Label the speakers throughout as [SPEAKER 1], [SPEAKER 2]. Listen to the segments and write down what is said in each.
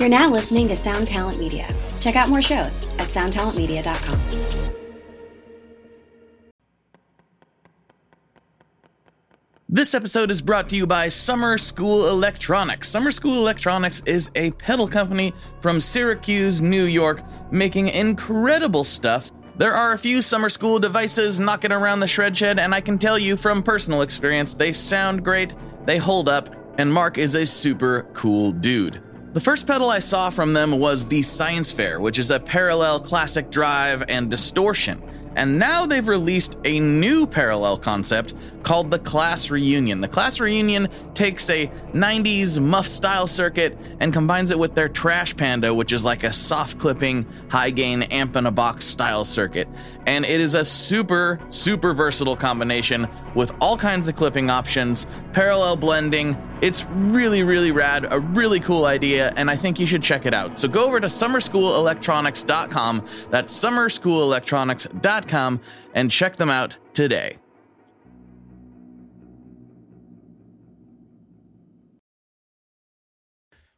[SPEAKER 1] You're now listening to Sound Talent Media. Check out more shows at soundtalentmedia.com.
[SPEAKER 2] This episode is brought to you by Summer School Electronics. Summer School Electronics is a pedal company from Syracuse, New York, making incredible stuff. There are a few summer school devices knocking around the shred shed, and I can tell you from personal experience, they sound great, they hold up, and Mark is a super cool dude. The first pedal I saw from them was the Science Fair, which is a parallel classic drive and distortion. And now they've released a new parallel concept called the Class Reunion. The Class Reunion takes a 90s muff style circuit and combines it with their Trash Panda, which is like a soft clipping, high gain amp in a box style circuit. And it is a super, super versatile combination with all kinds of clipping options, parallel blending. It's really, really rad, a really cool idea, and I think you should check it out. So go over to summerschoolelectronics.com, that's summerschoolelectronics.com, and check them out today.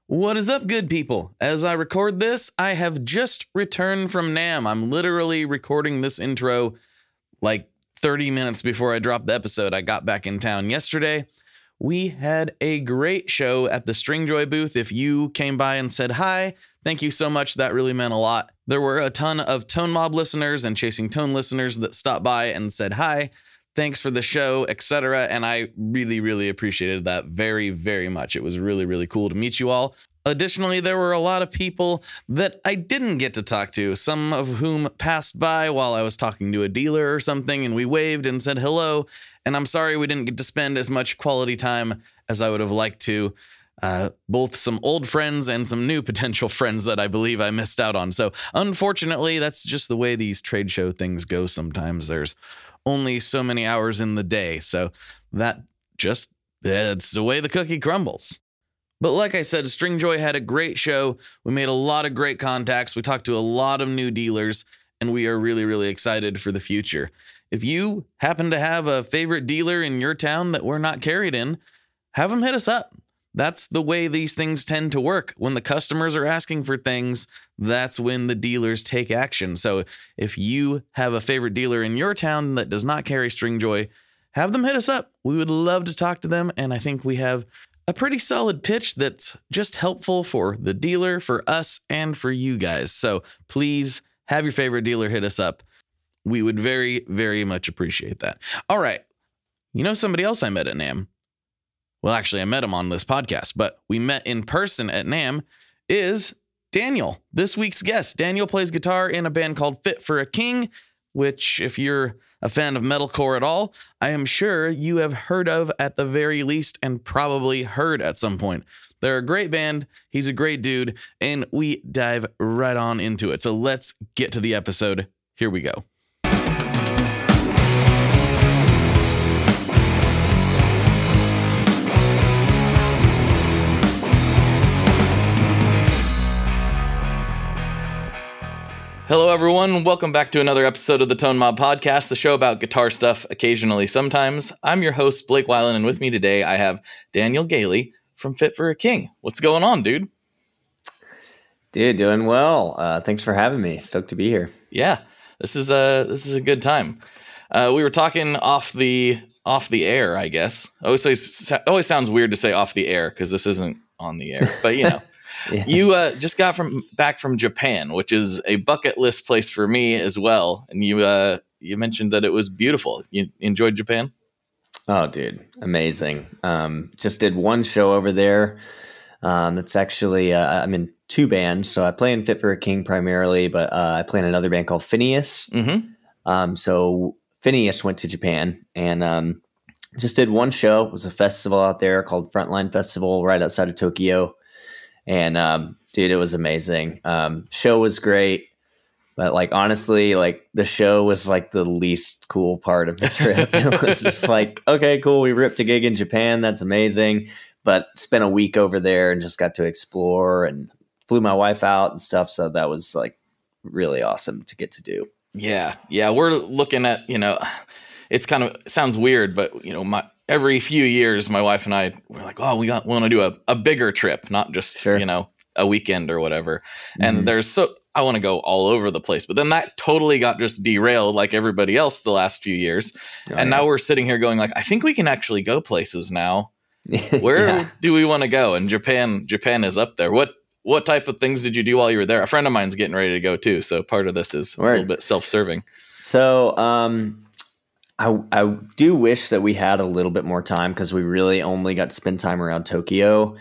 [SPEAKER 2] What is up, good people? As I record this, I have just returned from NAMM. I'm literally recording this intro like 30 minutes before I drop the episode. I got back in town yesterday. We had a great show at the Stringjoy booth. If you came by and said hi, thank you so much. That really meant a lot. There were a ton of Tone Mob listeners and Chasing Tone listeners that stopped by and said hi thanks for the show, etc. And I really, really appreciated that very, very much. It was really, really cool to meet you all. Additionally, there were a lot of people that I didn't get to talk to, some of whom passed by while I was talking to a dealer or something, and we waved and said hello. And I'm sorry we didn't get to spend as much quality time as I would have liked to. Uh, both some old friends and some new potential friends that I believe I missed out on. So, unfortunately, that's just the way these trade show things go sometimes. There's only so many hours in the day. So that just, it's the way the cookie crumbles. But like I said, Stringjoy had a great show. We made a lot of great contacts. We talked to a lot of new dealers, and we are really, really excited for the future. If you happen to have a favorite dealer in your town that we're not carried in, have them hit us up. That's the way these things tend to work. When the customers are asking for things, that's when the dealers take action. So if you have a favorite dealer in your town that does not carry Stringjoy, have them hit us up. We would love to talk to them. And I think we have a pretty solid pitch that's just helpful for the dealer, for us, and for you guys. So please have your favorite dealer hit us up. We would very, very much appreciate that. All right. You know somebody else I met at NAMM? well, actually, I met him on this podcast, but we met in person at NAMM is Daniel, this week's guest. Daniel plays guitar in a band called Fit for a King, which, if you're a fan of metalcore at all, I am sure you have heard of at the very least and probably heard at some point. They're a great band. He's a great dude, and we dive right on into it. So let's get to the episode. Here we go. Hello, everyone. Welcome back to another episode of the Tone Mob Podcast, the show about guitar stuff occasionally, sometimes. I'm your host, Blake Weiland, and with me today I have Daniel Gailey from Fit for a King. What's going on, dude?
[SPEAKER 3] Dude, doing well. Uh, thanks for having me. Stoked to be here.
[SPEAKER 2] Yeah, this is a this is a good time. Uh, we were talking off the off the air, I guess. Always always sounds weird to say off the air because this isn't on the air, but you know. Yeah. You uh, just got from back from Japan, which is a bucket list place for me as well. And you uh, you mentioned that it was beautiful. You enjoyed Japan?
[SPEAKER 3] Oh, dude, amazing! Um, just did one show over there. Um, it's actually uh, I'm in two bands, so I play in Fit for a King primarily, but uh, I play in another band called Phineas. Mm-hmm. Um, so Phineas went to Japan and um, just did one show. It was a festival out there called Frontline Festival right outside of Tokyo. And um, dude, it was amazing. Um, show was great, but like honestly, like the show was like the least cool part of the trip. it was just like, okay, cool, we ripped a gig in Japan. That's amazing. But spent a week over there and just got to explore and flew my wife out and stuff. So that was like really awesome to get to do.
[SPEAKER 2] Yeah, yeah, we're looking at you know, it's kind of it sounds weird, but you know, my every few years, my wife and I we're like, oh, we got want to do a, a bigger trip, not just sure. you know a weekend or whatever. And
[SPEAKER 3] Mhm.
[SPEAKER 2] there's so I want to go all over the place, but then that totally got just derailed like everybody else the last few years.
[SPEAKER 3] Oh,
[SPEAKER 2] and
[SPEAKER 3] yeah.
[SPEAKER 2] now we're sitting here going like, I think we can actually go places now. Where
[SPEAKER 3] Yeah.
[SPEAKER 2] do we want to go? And Japan, Japan is up there. What what type of things did you do while you were there? A friend of mine's getting ready to go too, so part of this is a little bit self-serving.
[SPEAKER 3] So, um, I I do wish that we had a little bit more time because we really only got to spend time around Tokyo.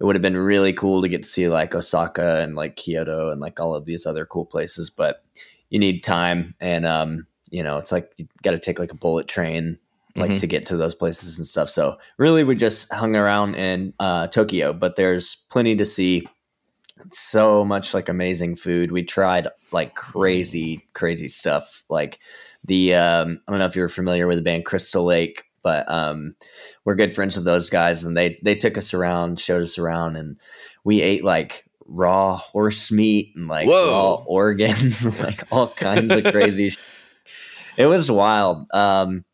[SPEAKER 3] It would have been really cool to get to see like Osaka and like Kyoto and like all of these other cool places, but you need time and um, you know, it's like you got to take like a bullet train like
[SPEAKER 2] Mhm.
[SPEAKER 3] to get to those places and stuff. So, really we just hung around in uh Tokyo, but there's plenty to see. So much like amazing food. We tried like crazy crazy stuff like the um, I don't know if you're familiar with the band Crystal Lake, but um, we're good friends with those guys, and they they took us around, showed us around, and we ate like raw horse meat and like
[SPEAKER 2] Whoa.
[SPEAKER 3] raw organs, like all kinds of crazy. sh- It was wild. Um,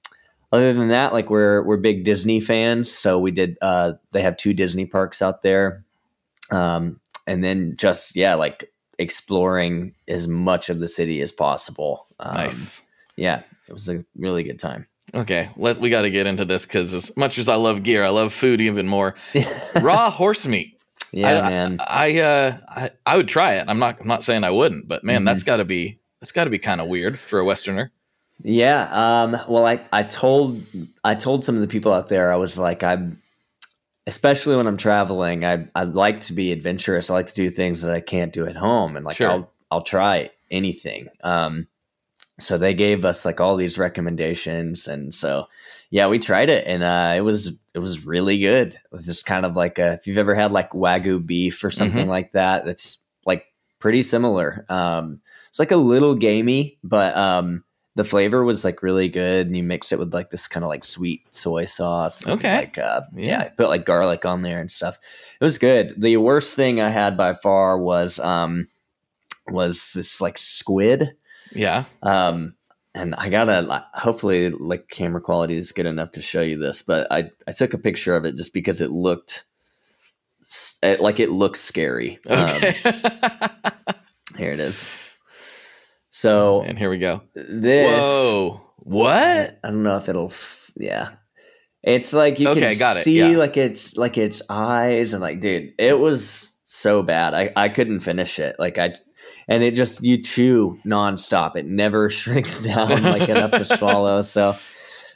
[SPEAKER 3] other than that, like we're we're big Disney fans, so we did. Uh, they have two Disney parks out there, um, and then just yeah, like exploring as much of the city as possible. Um,
[SPEAKER 2] nice.
[SPEAKER 3] Yeah, it was a really good time.
[SPEAKER 2] Okay, let we got to get into this because as much as I love gear, I love food even more. Raw horse meat.
[SPEAKER 3] yeah,
[SPEAKER 2] I,
[SPEAKER 3] man.
[SPEAKER 2] I, uh, I I would try it. I'm not I'm not saying I wouldn't, but man,
[SPEAKER 3] Mhm.
[SPEAKER 2] that's got to be that's got to be kind of weird for a Westerner.
[SPEAKER 3] yeah. Um, well, I I told I told some of the people out there I was like I'm, especially when I'm traveling. I I like to be adventurous. I like to do things that I can't do at home, and like
[SPEAKER 2] Sure.
[SPEAKER 3] I'll I'll try anything. Um, so they gave us like all these recommendations, and so yeah, we tried it, and uh, it was it was really good. It was just kind of like a, if you've ever had like wagyu beef or something like that, it's like pretty similar. Um, it's like a little gamey, but um, the flavor was like really good, and you mix it with like this kind of like sweet soy sauce.
[SPEAKER 2] Okay.
[SPEAKER 3] like uh,
[SPEAKER 2] Yeah.
[SPEAKER 3] yeah, put like garlic on there and stuff. It was good. The worst thing I had by far was um was this like squid.
[SPEAKER 2] Yeah.
[SPEAKER 3] Um, and I gotta hopefully like camera quality is good enough to show you this, but I I took a picture of it just because it looked it, like it looks scary. Um,
[SPEAKER 2] Okay.
[SPEAKER 3] here it is. So
[SPEAKER 2] and here we go.
[SPEAKER 3] this
[SPEAKER 2] Whoa. What?
[SPEAKER 3] I don't know if it'll. F- yeah, it's like you
[SPEAKER 2] Okay,
[SPEAKER 3] can
[SPEAKER 2] got it,
[SPEAKER 3] see
[SPEAKER 2] yeah.
[SPEAKER 3] like it's like its eyes and like, dude, it was so bad. I I couldn't finish it. Like I, and it just you chew nonstop. It never shrinks down like enough to swallow. So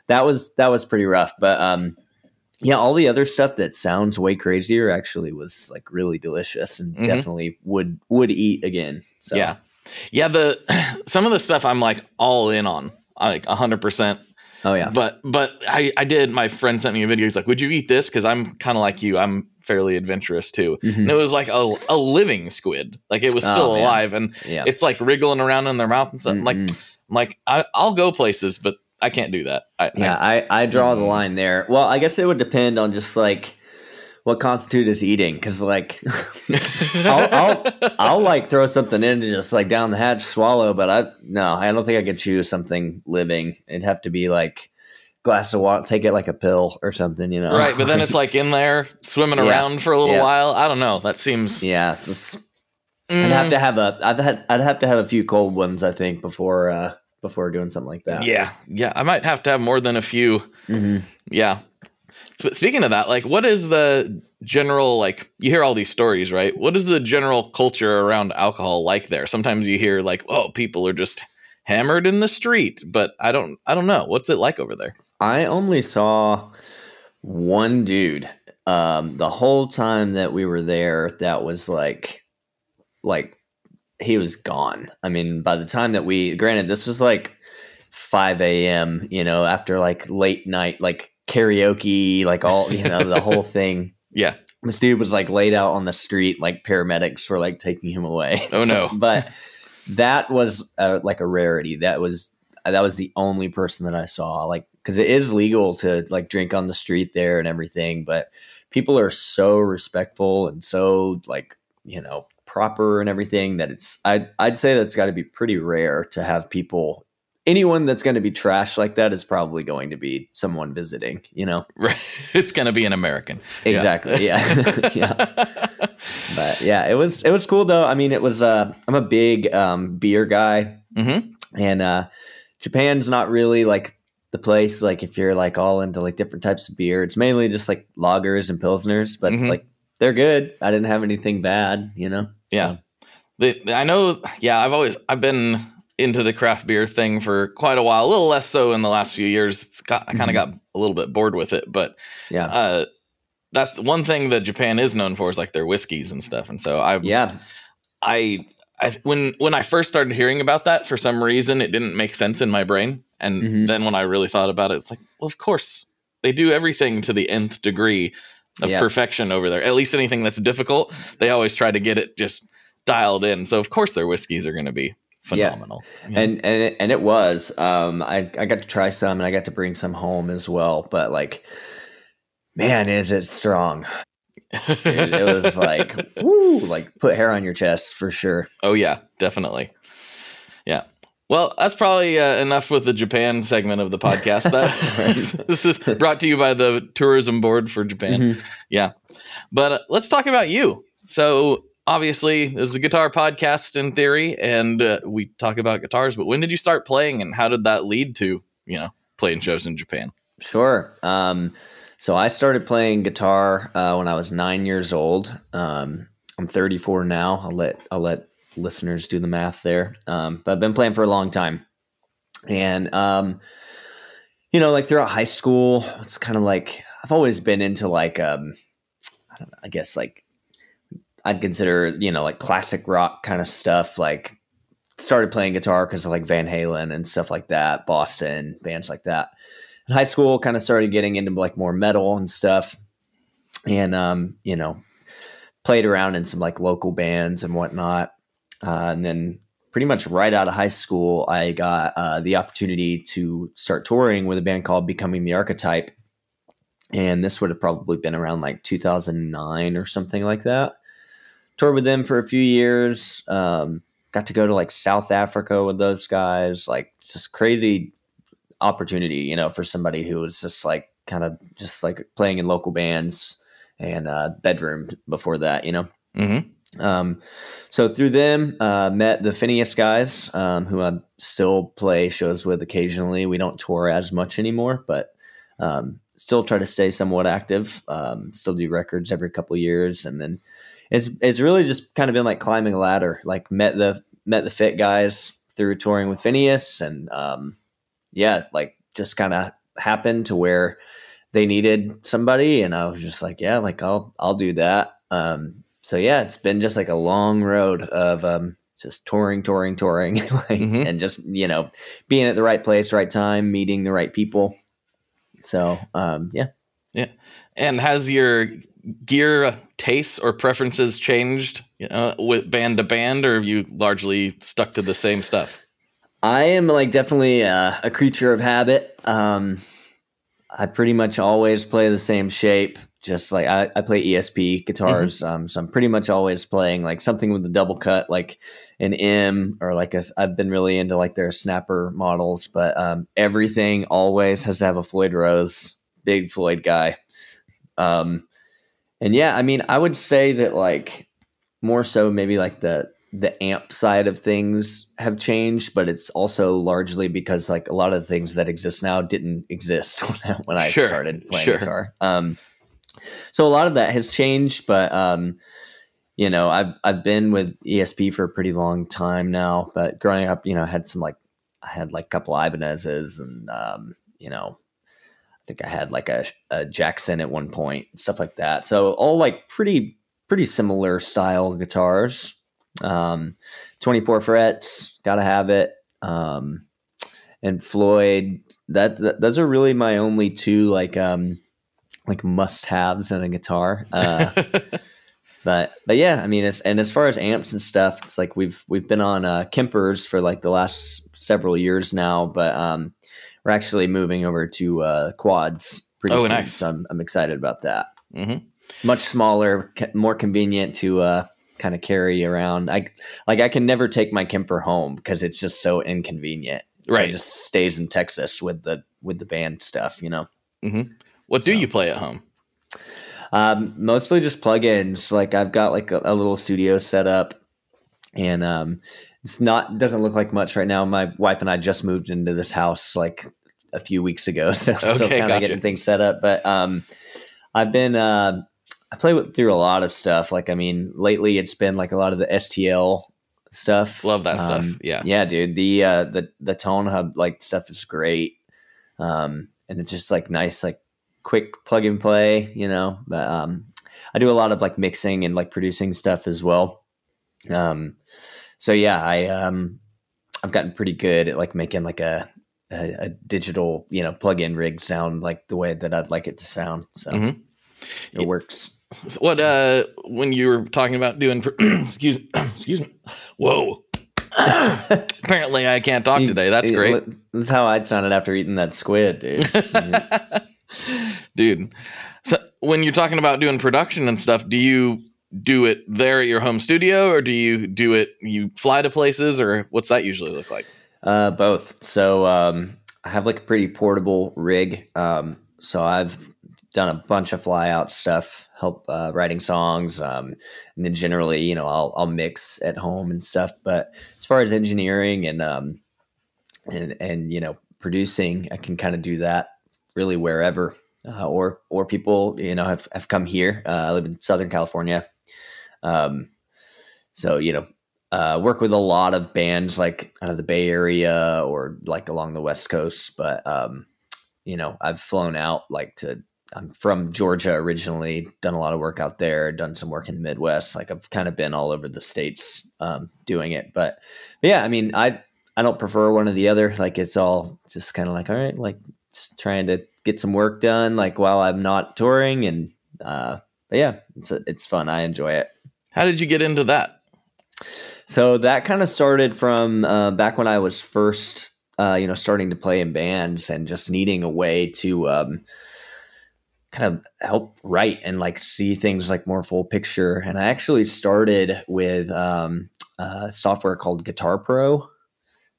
[SPEAKER 3] that was that was pretty rough. But um, yeah, all the other stuff that sounds way crazier actually was like really delicious and
[SPEAKER 2] Mhm.
[SPEAKER 3] definitely would would eat again. So
[SPEAKER 2] Yeah. Yeah, the some of the stuff I'm like all in on. Like 100%.
[SPEAKER 3] oh yeah,
[SPEAKER 2] But but I I did my friend sent me a video. He's like, "Would you eat this?" cuz I'm kind of like you. I'm fairly adventurous too.
[SPEAKER 3] Mhm.
[SPEAKER 2] And it was like a, a living squid. Like it was
[SPEAKER 3] Oh,
[SPEAKER 2] still
[SPEAKER 3] man.
[SPEAKER 2] alive and
[SPEAKER 3] yeah.
[SPEAKER 2] it's like wriggling around in their mouth and stuff. I'm Like I'm like I, I'll go places, but I can't do that. I,
[SPEAKER 3] Yeah, I, I draw the
[SPEAKER 2] Mm.
[SPEAKER 3] line there. Well, I guess it would depend on just like what constitutes as eating, because like I'll, I'll I'll like throw something in to just like down the hatch swallow, but I no, I don't think I could chew something living. It'd have to be like glass of water, take it like a pill or something, you know?
[SPEAKER 2] right, but then it's like in there swimming
[SPEAKER 3] Yeah.
[SPEAKER 2] around for a little
[SPEAKER 3] Yeah.
[SPEAKER 2] while. I don't know. That seems.
[SPEAKER 3] yeah, this, I'd have
[SPEAKER 2] Mm,
[SPEAKER 3] to have a I'd had I'd have to have a few cold ones, I think, before uh before doing something like that.
[SPEAKER 2] yeah, yeah. I might have to have more than a few.
[SPEAKER 3] hmm
[SPEAKER 2] Yeah. So speaking of that, like, what is the general like? You hear all these stories, right? What is the general culture around alcohol like there? Sometimes you hear like, "Oh, people are just hammered in the street," but I don't, I don't know. What's it like over there?
[SPEAKER 3] I only saw one dude um, the whole time that we were there. That was like, like he was gone. I mean, by the time that we, granted, this was like five a.m. You know, after like late night, like karaoke, like all you know, the whole thing.
[SPEAKER 2] Yeah.
[SPEAKER 3] This dude was like laid out on the street, like paramedics were like taking him away.
[SPEAKER 2] Oh no.
[SPEAKER 3] but that was uh, like a rarity. That was that was the only person that I saw. Like, because it is legal to like drink on the street there and everything, but people are so respectful and so like you know proper and everything that it's I'd I'd say that's got to be pretty rare to have people anyone that's going to be trash like that is probably going to be someone visiting. You know,
[SPEAKER 2] right? It's going to be an American.
[SPEAKER 3] Exactly. Yeah. yeah. But yeah, it was it was cool though. I mean, it was. Uh, I'm a big um, beer guy,
[SPEAKER 2] Mm-hmm.
[SPEAKER 3] and uh, Japan's not really like the place. Like if you're like all into like different types of beer, it's mainly just like lagers and pilsners. But
[SPEAKER 2] Mhm.
[SPEAKER 3] like they're good. I didn't have anything bad. You know.
[SPEAKER 2] Yeah.
[SPEAKER 3] So,
[SPEAKER 2] The, I know. Yeah, I've always I've been into the craft beer thing for quite a while. A little less so in the last few years. It's got, I kind of got a little bit bored with it, but
[SPEAKER 3] yeah.
[SPEAKER 2] uh, that's one thing that Japan is known for is like their whiskeys and stuff. And so I,
[SPEAKER 3] yeah.
[SPEAKER 2] I, I when when I first started hearing about that, for some reason it didn't make sense in my brain. And
[SPEAKER 3] Mhm.
[SPEAKER 2] then when I really thought about it, it's like, well, of course they do everything to the nth degree of
[SPEAKER 3] Yeah.
[SPEAKER 2] perfection over there. At least anything that's difficult, they always try to get it just dialed in. So of course their whiskeys are going to be
[SPEAKER 3] Yeah.
[SPEAKER 2] phenomenal. Yeah.
[SPEAKER 3] and and it, and it was um I, I got to try some and i got to bring some home as well but like man is it strong Dude, it was like woo like put hair on your chest for sure
[SPEAKER 2] Oh yeah, definitely. Yeah. Well, that's probably uh, enough with the Japan segment of the podcast. That this is brought to you by the tourism board for Japan.
[SPEAKER 3] Mhm.
[SPEAKER 2] Yeah, but uh, let's talk about you. So obviously, this is a guitar podcast in theory, and uh, we talk about guitars. But when did you start playing, and how did that lead to you know playing shows in Japan?
[SPEAKER 3] sure um so i started playing guitar uh, when i was nine years old. Um i'm 34 now. I'll let i'll let listeners do the math there. Um but i've been playing for a long time. And um you know like throughout high school it's kind of like i've always been into like um i know i guess like i'd consider you know like classic rock kind of stuff. Like started playing guitar because of like van halen and stuff like that boston bands like that in high school kind of started getting into like more metal and stuff. And um you know played around in some like local bands and whatnot. Uh, and then pretty much right out of high school i got uh, the opportunity to start touring with a band called becoming the archetype. And this would have probably been around like 2009 or something like that. Toured with them for a few years um, got to go to like south africa with those guys like just crazy opportunity you know for somebody who was just like kind of just like playing in local bands and uh, bedroom before that you know
[SPEAKER 2] Mm-hmm.
[SPEAKER 3] um, so through them, uh, met the Phineas guys, um, who I still play shows with occasionally. We don't tour as much anymore, but um, still try to stay somewhat active. Um, still do records every couple years, and then it's it's really just kind of been like climbing a ladder. Like met the met the fit guys through touring with Phineas, and um, yeah, like just kind of happened to where they needed somebody, and I was just like, yeah, like I'll I'll do that. Um, so yeah, it's been just like a long road of um, just touring, touring, touring, like,
[SPEAKER 2] Mhm.
[SPEAKER 3] and just you know being at the right place, right time, meeting the right people. So um, yeah, yeah,
[SPEAKER 2] And has your gear tastes or preferences changed you know, with band to band, or have you largely stuck to the same stuff?
[SPEAKER 3] I am like definitely uh, a creature of habit. Um, I pretty much always play the same shape. Just like I, I play ESP guitars, um, so I'm pretty much always playing like something with a double cut, like an M or like a. I've been really into like their snapper models, but um, everything always has to have a Floyd Rose, big Floyd guy. Um, and yeah, I mean, I would say that like more so maybe like the the amp side of things have changed, but it's also largely because like a lot of the things that exist now didn't exist when I,
[SPEAKER 2] Sure,
[SPEAKER 3] started playing
[SPEAKER 2] sure.
[SPEAKER 3] guitar. Um, so a lot of that has changed, but um, you know, I've I've been with ESP for a pretty long time now. But growing up, you know, I had some like I had like a couple Ibanez's and um, you know, I think I had like a, a Jackson at one point, stuff like that. So all like pretty pretty similar style guitars. Um, 24 frets, gotta have it. Um, and Floyd, that, that those are really my only two like um like must haves in a guitar. Uh, but but yeah, I mean, it's, and as far as amps and stuff, it's like we've we've been on uh, Kempers for like the last several years now, but um, we're actually moving over to uh, quads pretty
[SPEAKER 2] Oh,
[SPEAKER 3] soon.
[SPEAKER 2] nice.
[SPEAKER 3] So I'm, I'm excited about that.
[SPEAKER 2] Mm-hmm.
[SPEAKER 3] Much smaller, more convenient to uh, kind of carry around. I like I can never take my Kemper home because it's just so inconvenient. So it
[SPEAKER 2] Right.
[SPEAKER 3] just stays in Texas with the with the band stuff, you know.
[SPEAKER 2] What do you play at home?
[SPEAKER 3] Um, mostly just plugins. Like I've got like a, a little studio set up, and um, it's not doesn't look like much right now. My wife and I just moved into this house like a few weeks ago, so still
[SPEAKER 2] Okay,
[SPEAKER 3] kind
[SPEAKER 2] gotcha.
[SPEAKER 3] of getting things set up. But um, I've been uh, I play with, through a lot of stuff. Like I mean, lately it's been like a lot of the STL stuff.
[SPEAKER 2] Love that stuff.
[SPEAKER 3] Um,
[SPEAKER 2] Yeah.
[SPEAKER 3] yeah, dude. The uh, the the Tone Hub like stuff is great, um, and it's just like nice, like quick plug and play. You know, but um, I do a lot of like mixing and like producing stuff as well. Um, so yeah, I um, I've gotten pretty good at like making like a a, a digital you know plug-in rig sound like the way that I'd like it to sound. So
[SPEAKER 2] Mhm.
[SPEAKER 3] it works.
[SPEAKER 2] So what uh when you were talking about doing excuse excuse me. Whoa. Apparently I can't talk today. That's
[SPEAKER 3] Yeah,
[SPEAKER 2] great.
[SPEAKER 3] That's how I'd sounded after eating that squid, dude.
[SPEAKER 2] Dude. So when you're talking about doing production and stuff, do you do it there at your home studio or do you do it you fly to places or what's that usually look like?
[SPEAKER 3] Uh, both. So um, I have like a pretty portable rig. Um, so I've done a bunch of flyout stuff, help uh, writing songs, um, and then generally, you know, I'll I'll mix at home and stuff. But as far as engineering and um, and and you know producing, I can kind of do that really wherever. Uh, or or people you know have, have come here. Uh, I live in Southern California, um, so you know uh, work with a lot of bands like out of the Bay Area or like along the West Coast. But um, you know, I've flown out like to. I'm from Georgia originally. Done a lot of work out there. Done some work in the Midwest. Like I've kind of been all over the states um, doing it. But, but yeah, I mean, I I don't prefer one or the other. Like it's all just kind of like all right, like just trying to get some work done. Like while I'm not touring and. Uh, but yeah, it's it's fun. I enjoy it.
[SPEAKER 2] How did you get into that?
[SPEAKER 3] So that kind of started from uh, back when I was first, uh, you know, starting to play in bands and just needing a way to um, kind of help write and like see things like more full picture. And I actually started with um, uh, software called Guitar Pro.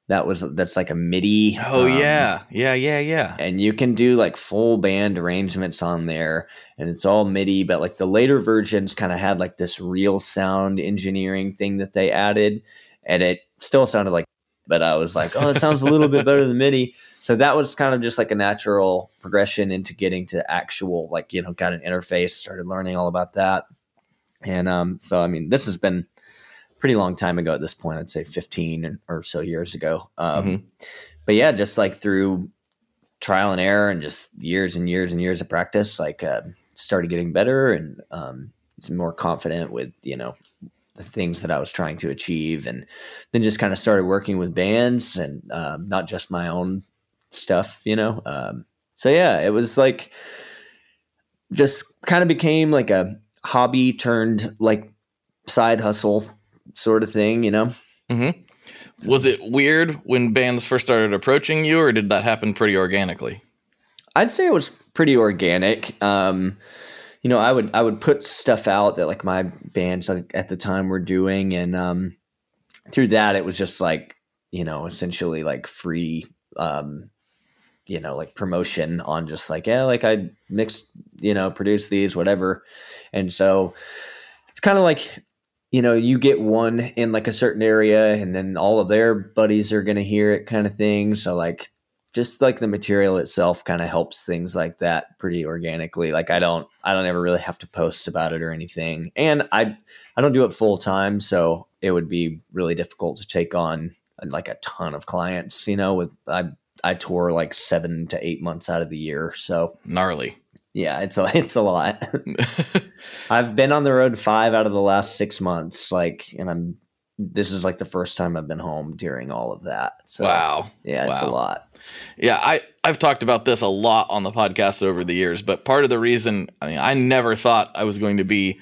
[SPEAKER 3] That was that's like a MIDI.
[SPEAKER 2] Oh
[SPEAKER 3] um,
[SPEAKER 2] yeah. Yeah, yeah, yeah.
[SPEAKER 3] and you can do like full band arrangements on there and it's all MIDI, but like the later versions kind of had like this real sound engineering thing that they added and it still sounded like but I was like, oh, it sounds a little bit better than MIDI. So that was kind of just like a natural progression into getting to actual, like, you know, got an interface, started learning all about that. And um, so, I mean, this has been pretty long time ago at this point, I'd say 15 or so years ago. Um,
[SPEAKER 2] Mhm.
[SPEAKER 3] But yeah, just like through trial and error and just years and years and years of practice, like uh, started getting better and um, more confident with, you know, the things that I was trying to achieve, and then just kind of started working with bands and um, not just my own stuff, you know. Um, so yeah, it was like just kind of became like a hobby turned like side hustle sort of thing, you know.
[SPEAKER 2] Was it weird when bands first started approaching you or did that happen pretty organically?
[SPEAKER 3] I'd say it was pretty organic. Um, you know, I would I would put stuff out that like my bands like, at the time were doing, and um, through that it was just like you know essentially like free, um, you know, like promotion on just like yeah, like I mixed, you know, produced these whatever, and so it's kind of like you know you get one in like a certain area and then all of their buddies are going to hear it kind of thing. So like just like the material itself kind of helps things like that pretty organically like i don't i don't ever really have to post about it or anything and i i don't do it full time so it would be really difficult to take on like a ton of clients you know with i i tour like seven to eight months out of the year so
[SPEAKER 2] Gnarly.
[SPEAKER 3] yeah it's a it's a lot I've been on the road five out of the last six months. Like, and I'm this is like the first time I've been home during all of that. So,
[SPEAKER 2] wow.
[SPEAKER 3] yeah, it's a lot.
[SPEAKER 2] Yeah, I I've talked about this a lot on the podcast over the years, but part of the reason I mean I never thought I was going to be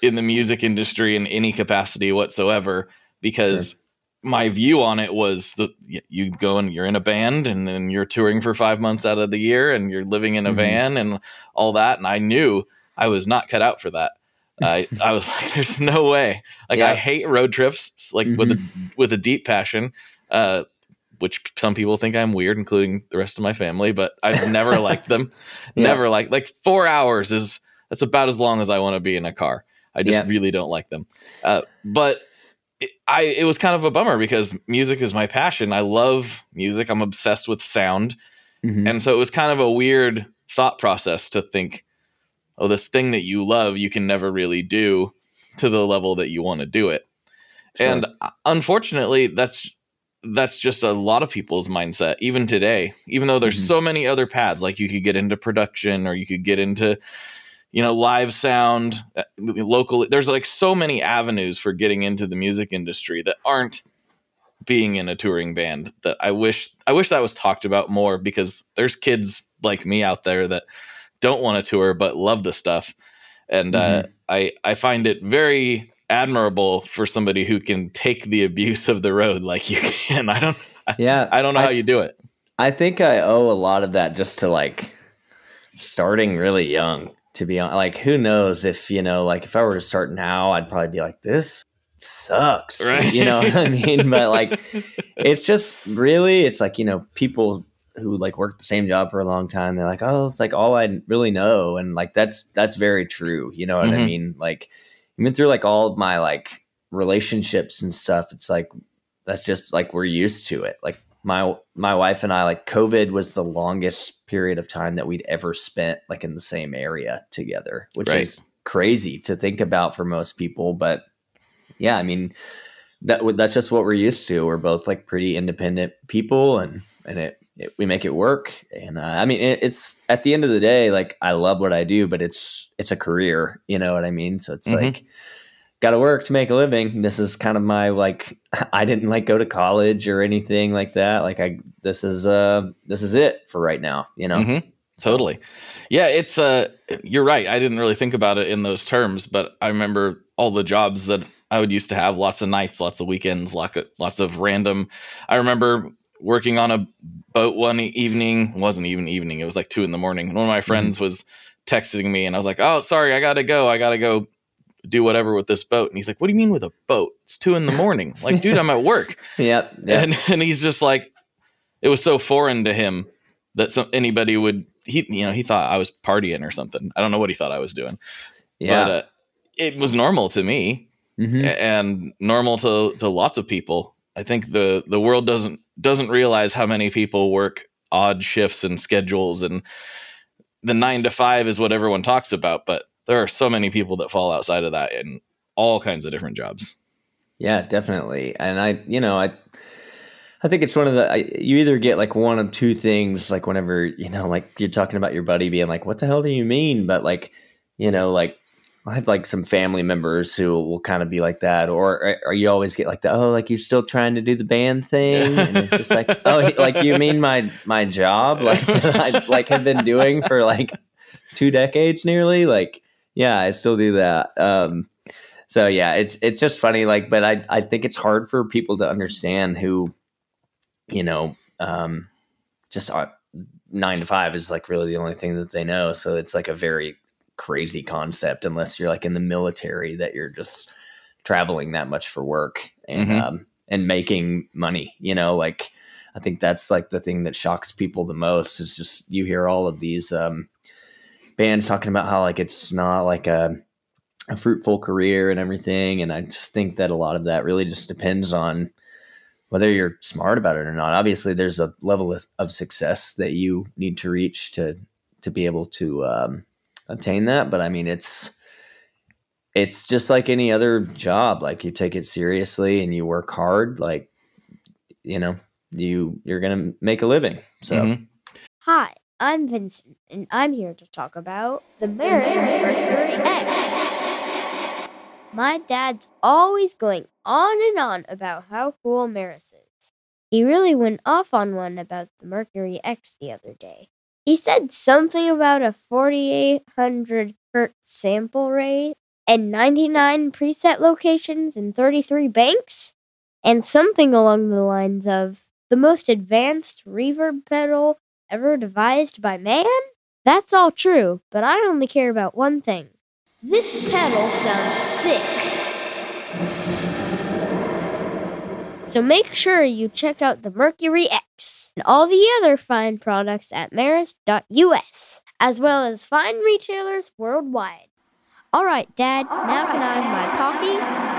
[SPEAKER 2] in the music industry in any capacity whatsoever because my view on it was that you go and you're in a band and then you're touring for 5 months out of the year and you're living in a
[SPEAKER 3] Mhm.
[SPEAKER 2] van and all that and I knew I was not cut out for that. I I was like there's no way. Like I hate road trips like with a with a deep passion. Uh which some people think I'm weird, including the rest of my family, but I've never liked them.
[SPEAKER 3] Yeah.
[SPEAKER 2] Never like like four hours is that's about as long as I want to be in a car. I just
[SPEAKER 3] Yeah.
[SPEAKER 2] really don't like them. Uh, but it, I it was kind of a bummer because music is my passion. I love music. I'm obsessed with sound,
[SPEAKER 3] Mhm.
[SPEAKER 2] and so it was kind of a weird thought process to think, oh, this thing that you love, you can never really do to the level that you want to do it.
[SPEAKER 3] Sure.
[SPEAKER 2] And uh, unfortunately, that's that's just a lot of people's mindset even today. Even though there's
[SPEAKER 3] Mhm.
[SPEAKER 2] so many other paths, like you could get into production or you could get into you know live sound uh, locally there's like so many avenues for getting into the music industry that aren't being in a touring band that I wish I wish that was talked about more because there's kids like me out there that don't want to tour but love the stuff and uh, I I find it very admirable for somebody who can take the abuse of the road like you can. I don't
[SPEAKER 3] yeah,
[SPEAKER 2] I don't know how you do it.
[SPEAKER 3] I think I owe a lot of that just to like starting really young. To be honest, like who knows if you know, like if I were to start now, I'd probably be like, this sucks,
[SPEAKER 2] Right.
[SPEAKER 3] You know what I mean? But like, it's just really, it's like you know, people who like worked the same job for a long time, they're like, oh, it's like all I really know, and like that's that's very true. You know what I
[SPEAKER 2] Mhm.
[SPEAKER 3] mean? Like even through like all of my like relationships and stuff, it's like that's just like we're used to it. Like my my wife and I like COVID was the longest period of time that we'd ever spent like in the same area together, which
[SPEAKER 2] Right.
[SPEAKER 3] is crazy to think about for most people, but yeah, I mean that that's just what we're used to. We're both like pretty independent people and and it, it we make it work and uh, I mean it, it's at the end of the day like I love what I do, but it's it's a career, you know what I mean? So it's
[SPEAKER 2] Mhm.
[SPEAKER 3] like got to work to make a living. This is kind of my like I didn't like go to college or anything like that. Like I this is uh this is it for right now, you know.
[SPEAKER 2] Mhm. Totally. Yeah, it's uh you're right. I didn't really think about it in those terms, but I remember all the jobs that I would used to have, lots of nights, lots of weekends, lots of, lots of random. I remember working on a boat one evening, it wasn't even evening, it was like 2 in the morning. And one of my friends was texting me and I was like, "Oh, sorry, I got to go. I got to go do whatever with this boat." And he's like, "What do you mean with a boat? It's 2 in the morning." like, dude, I'm at work.
[SPEAKER 3] Yep. yep.
[SPEAKER 2] and and he's just like it was so foreign to him that some, anybody would he you know he thought I was partying or something. I don't know what he thought I was doing.
[SPEAKER 3] yeah.
[SPEAKER 2] But uh, it was normal to me
[SPEAKER 3] Mhm.
[SPEAKER 2] and normal to to lots of people. I think the the world doesn't doesn't realize how many people work odd shifts and schedules and the 9 to 5 is what everyone talks about, but there are so many people that fall outside of that in all kinds of different jobs.
[SPEAKER 3] Yeah, definitely. And I, you know, I, I think it's one of the I, you either get like one of two things. Like whenever you know, like you're talking about your buddy being like, "What the hell do you mean?" But like, you know, like I have like some family members who will kind of be like that, or or you always get like the, "Oh, like you're still trying to do the band thing," and it's just like, "Oh, like you mean my my job, like I like have been doing for like two decades nearly, like." Yeah, I still do that. Um, so yeah, it's it's just funny. Like, but I I think it's hard for people to understand who, you know, um, just are, nine to five is like really the only thing that they know. So it's like a very crazy concept unless you're like in the military that you're just traveling that much for work and
[SPEAKER 2] Mhm.
[SPEAKER 3] um and making money. You know, like I think that's like the thing that shocks people the most is just you hear all of these um bands talking about how like it's not like a a fruitful career and everything. And I just think that a lot of that really just depends on whether you're smart about it or not. Obviously, there's a level of, of success that you need to reach to to be able to um, obtain that. But I mean, it's it's just like any other job. Like you take it seriously and you work hard. Like you know, you you're gonna make a living. So
[SPEAKER 2] Mhm.
[SPEAKER 4] Hi, I'm Vincent, and I'm here to talk about the Meris Mercury X. My dad's always going on and on about how cool Meris is. He really went off on one about the Mercury X the other day. He said something about a 4800 hertz sample rate and 99 preset locations and 33 banks, and something along the lines of the most advanced reverb pedal ever devised by man? That's all true, but I only care about one thing. This pedal sounds sick. So make sure you check out the Mercury X and all the other fine products at Meris.us, as well as fine retailers worldwide. All right, Dad, now can I have my Pocky?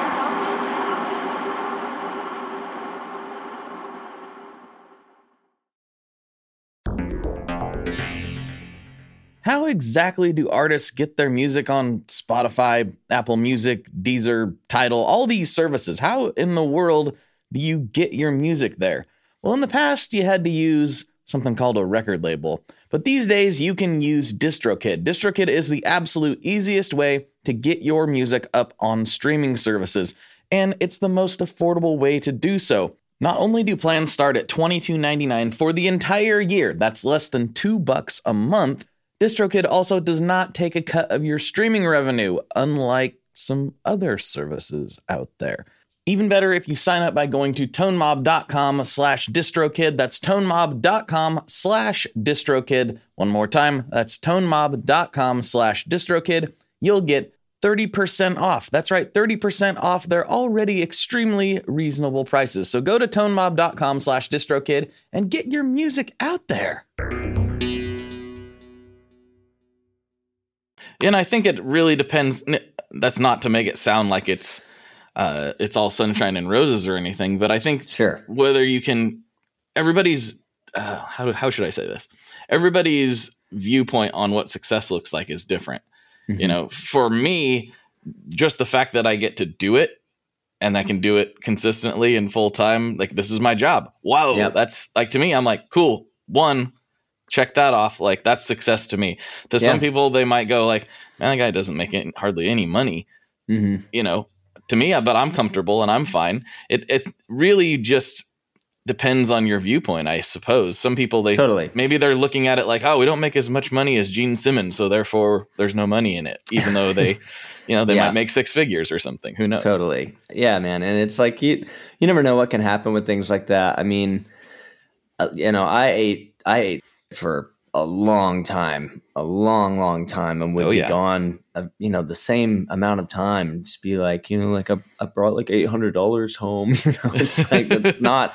[SPEAKER 2] How exactly do artists get their music on Spotify, Apple Music, Deezer, Tidal, all these services? How in the world do you get your music there? Well, in the past, you had to use something called a record label. But these days, you can use DistroKid. DistroKid is the absolute easiest way to get your music up on streaming services, and it's the most affordable way to do so. Not only do plans start at $22.99 for the entire year, that's less than 2 bucks a month, DistroKid also does not take a cut of your streaming revenue, unlike some other services out there. Even better if you sign up by going to tonemob.com slash distrokid. That's tonemob.com slash distrokid. One more time, that's tonemob.com slash distrokid. You'll get 30% off. That's right, 30% off They're already extremely reasonable prices. So go to tonemob.com slash distrokid and get your music out there. And I think it really depends. That's not to make it sound like it's uh, it's all sunshine and roses or anything, but I think
[SPEAKER 3] Sure.
[SPEAKER 2] whether you can, everybody's uh, how how should I say this? Everybody's viewpoint on what success looks like is different.
[SPEAKER 3] Mm-hmm.
[SPEAKER 2] You know, for me, just the fact that I get to do it and I can do it consistently and full time, like this is my job. Wow,
[SPEAKER 3] Yep.
[SPEAKER 2] that's like to me, I'm like, cool. One, check that off. Like that's success to me. To
[SPEAKER 3] Yeah.
[SPEAKER 2] some people, they might go like, man, that guy doesn't make any, hardly any money
[SPEAKER 3] hmm
[SPEAKER 2] you know, to me, but I'm comfortable and I'm fine. It it really just depends on your viewpoint, I suppose. Some people they
[SPEAKER 3] Totally.
[SPEAKER 2] maybe they're looking at it like, oh, we don't make as much money as Gene Simmons, so therefore there's no money in it, even though they, you know, they
[SPEAKER 3] Yeah.
[SPEAKER 2] might make six figures or something. Who knows?
[SPEAKER 3] Totally. Yeah, man. And it's like you you never know what can happen with things like that. I mean, uh, you know, I ate I ate for a long time, a long, long time, and would
[SPEAKER 2] Oh,
[SPEAKER 3] be
[SPEAKER 2] yeah.
[SPEAKER 3] gone, you know, the same amount of time. Just be like, you know, like I, I brought like eight hundred dollars home. You know, it's like it's not.